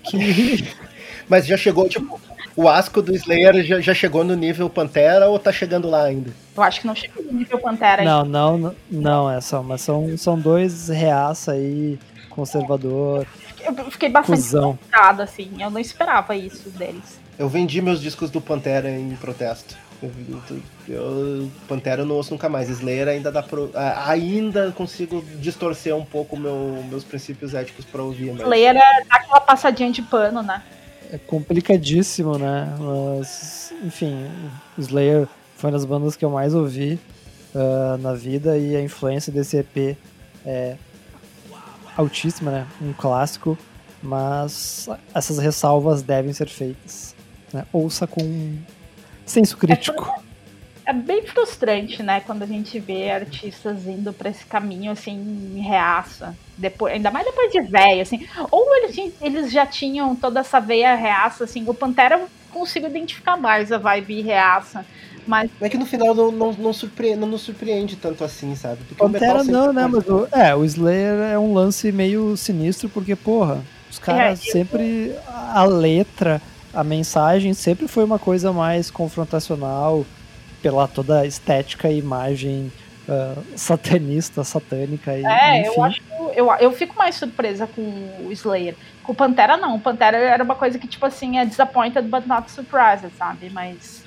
Que... Mas já chegou, tipo, o asco do Slayer já, já, chegou no nível Pantera ou tá chegando lá ainda? Eu acho que não chegou no nível Pantera ainda. Não, não, não, é só, mas são, são dois reaça aí, conservador. Eu fiquei bastante assim, eu não esperava isso deles. Eu vendi meus discos do Pantera em protesto. Eu, Pantera eu não ouço nunca mais. Slayer ainda dá pro, ainda consigo distorcer um pouco meu, meus princípios éticos pra ouvir. Mas... Slayer é aquela passadinha de pano, né? É complicadíssimo, né? Mas, enfim, Slayer foi uma das bandas que eu mais ouvi uh, na vida e a influência desse EP é altíssima, né? Um clássico, mas essas ressalvas devem ser feitas. Né? Ouça com senso crítico. É, é, bem frustrante, né, quando a gente vê artistas indo para esse caminho assim, em reaça. Depois, ainda mais depois de velho, assim. Ou eles, eles já tinham toda essa veia reaça, assim. O Pantera eu consigo identificar mais a vibe reaça. Mas... É que no final não, não, não, surpreende, não nos surpreende tanto assim, sabe? Porque Pantera não, né? Mas o, é, o Slayer é um lance meio sinistro, porque, porra, os caras é, sempre. A letra a mensagem sempre foi uma coisa mais confrontacional pela toda a estética e imagem uh, satanista, satânica e É, enfim. eu acho eu, eu fico mais surpresa com o Slayer. Com o Pantera não, o Pantera era uma coisa que tipo assim, é disappointed but not surprised, sabe? Mas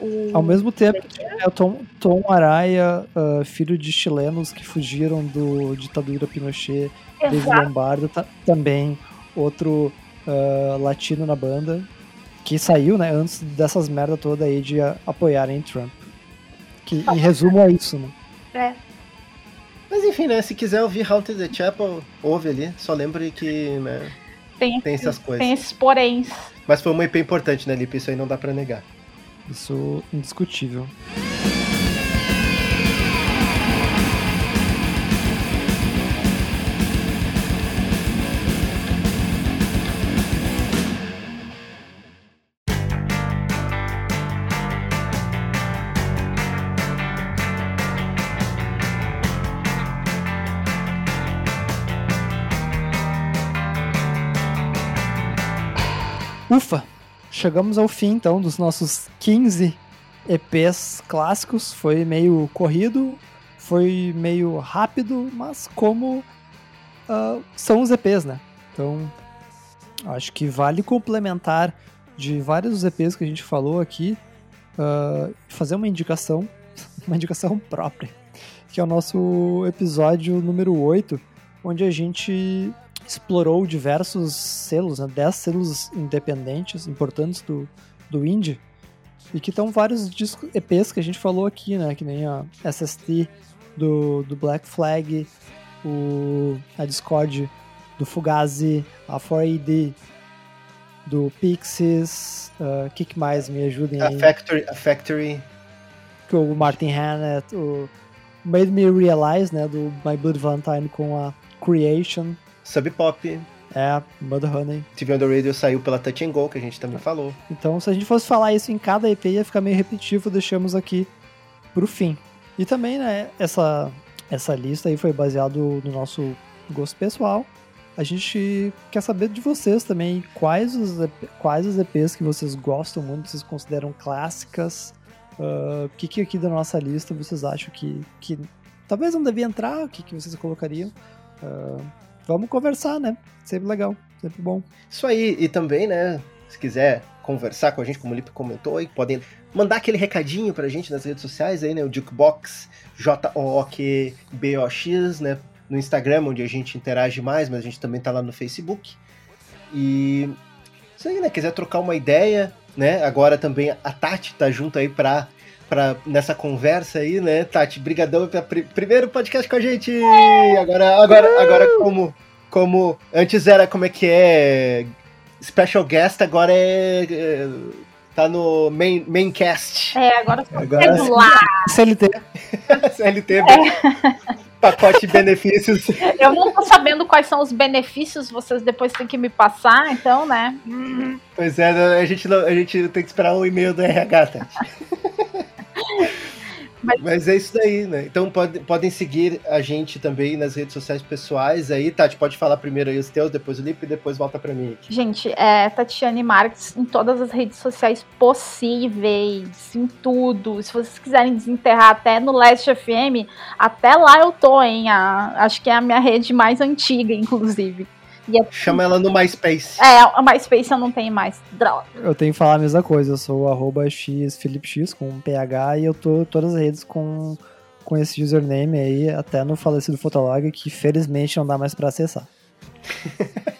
o... Ao mesmo tempo, é o Tom, Tom Araya, uh, filho de chilenos que fugiram do ditadura Pinochet, David Lombardo, tá, também outro uh, latino na banda, que saiu, né, antes dessas merda toda aí de apoiarem Trump. Que em resumo é isso, né? É. Mas enfim, né, se quiser ouvir Haunted the Chapel, ouve ali, só lembre que, né, tem, tem essas coisas. Tem esses poréns. Mas foi uma IP importante, né, Lipe? Isso aí não dá pra negar. Isso indiscutível. Ufa! Chegamos ao fim então dos nossos 15 EPs clássicos. Foi meio corrido, foi meio rápido, mas como uh, são os EPs, né? Então, acho que vale complementar de vários EPs que a gente falou aqui, uh, fazer uma indicação, uma indicação própria, que é o nosso episódio número 8, onde a gente explorou diversos selos, né, 10 selos independentes importantes do, do indie, e que estão vários discos, EPs que a gente falou aqui, né, que nem a SST do, do Black Flag, o, a Discord do Fugazi, a 4AD do Pixies, o uh, que, que mais me ajudem aí? A Factory, a Factory. Que o Martin Hannett, o Made Me Realize, né, do My Blood Valentine com a Creation. Sub Pop. É, Mudhoney. TV on the Radio saiu pela Touch and Go, que a gente também falou. Então, se a gente fosse falar isso em cada EP, ia ficar meio repetitivo, deixamos aqui pro fim. E também, né, essa, essa lista aí foi baseado no nosso gosto pessoal. A gente quer saber de vocês também quais os, quais os EPs que vocês gostam muito, vocês consideram clássicas. Uh, o que, que aqui da nossa lista vocês acham que, que talvez não devia entrar? O que, que vocês colocariam? Uh, vamos conversar, né? Sempre legal, sempre bom. Isso aí, e também, né? Se quiser conversar com a gente, como o Lipe comentou, aí, podem mandar aquele recadinho pra gente nas redes sociais aí, né? O Jukebox, J-O-O-Q-B-O-X, né? No Instagram, onde a gente interage mais, mas a gente também tá lá no Facebook. E isso aí, né? Quiser trocar uma ideia, né? Agora também a Tati tá junto aí pra, pra nessa conversa aí, né? Tati, brigadão pelo pr primeiro podcast com a gente! Agora, agora, agora como, como antes era como é que é special guest, agora é, é tá no main, main cast. É, agora, agora regular. CLT. CLT, é. pacote de benefícios. Eu não tô sabendo quais são os benefícios, vocês depois têm que me passar, então, né? Pois é, a gente, não, a gente tem que esperar um e-mail do RH, Tati. Mas... Mas... é isso daí, né? Então pode, podem seguir a gente também nas redes sociais pessoais aí. Tati, pode falar primeiro aí os teus, depois o Lipe e depois volta para mim. Aqui. Gente, é Tatiane Marques em todas as redes sociais possíveis, em tudo. Se vocês quiserem desenterrar até no Last FM, até lá eu tô, hein? A, acho que é a minha rede mais antiga, inclusive. É... Chama ela no MySpace. É, a MySpace eu não tenho mais. Droga. Eu tenho que falar a mesma coisa. Eu sou arroba x X com PH e eu tô todas as redes com, com esse username aí, até no falecido Fotolog, que felizmente não dá mais para acessar.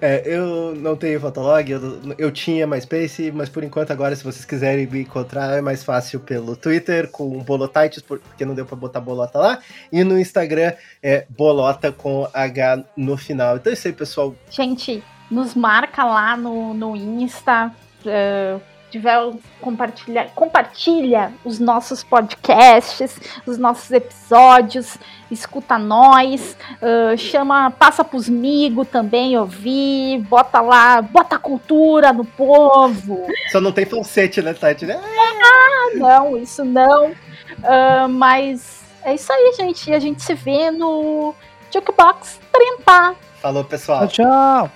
É, eu não tenho Fotolog, eu, eu tinha MySpace, mas por enquanto agora, se vocês quiserem me encontrar, é mais fácil pelo Twitter, com Bolotites, porque não deu pra botar bolota lá, e no Instagram é bolota com H no final. Então é isso aí, pessoal. Gente, nos marca lá no, no Insta, uh, tiver compartilha, compartilha os nossos podcasts, os nossos episódios, escuta nós, uh, chama, passa pros migos também ouvir, bota lá, bota cultura no povo. Só não tem falsete, né, Tati? Né? Ah, não, isso não. Uh, mas é isso aí, gente. A gente se vê no Jukebox 30. Falou, pessoal. Tchau, tchau.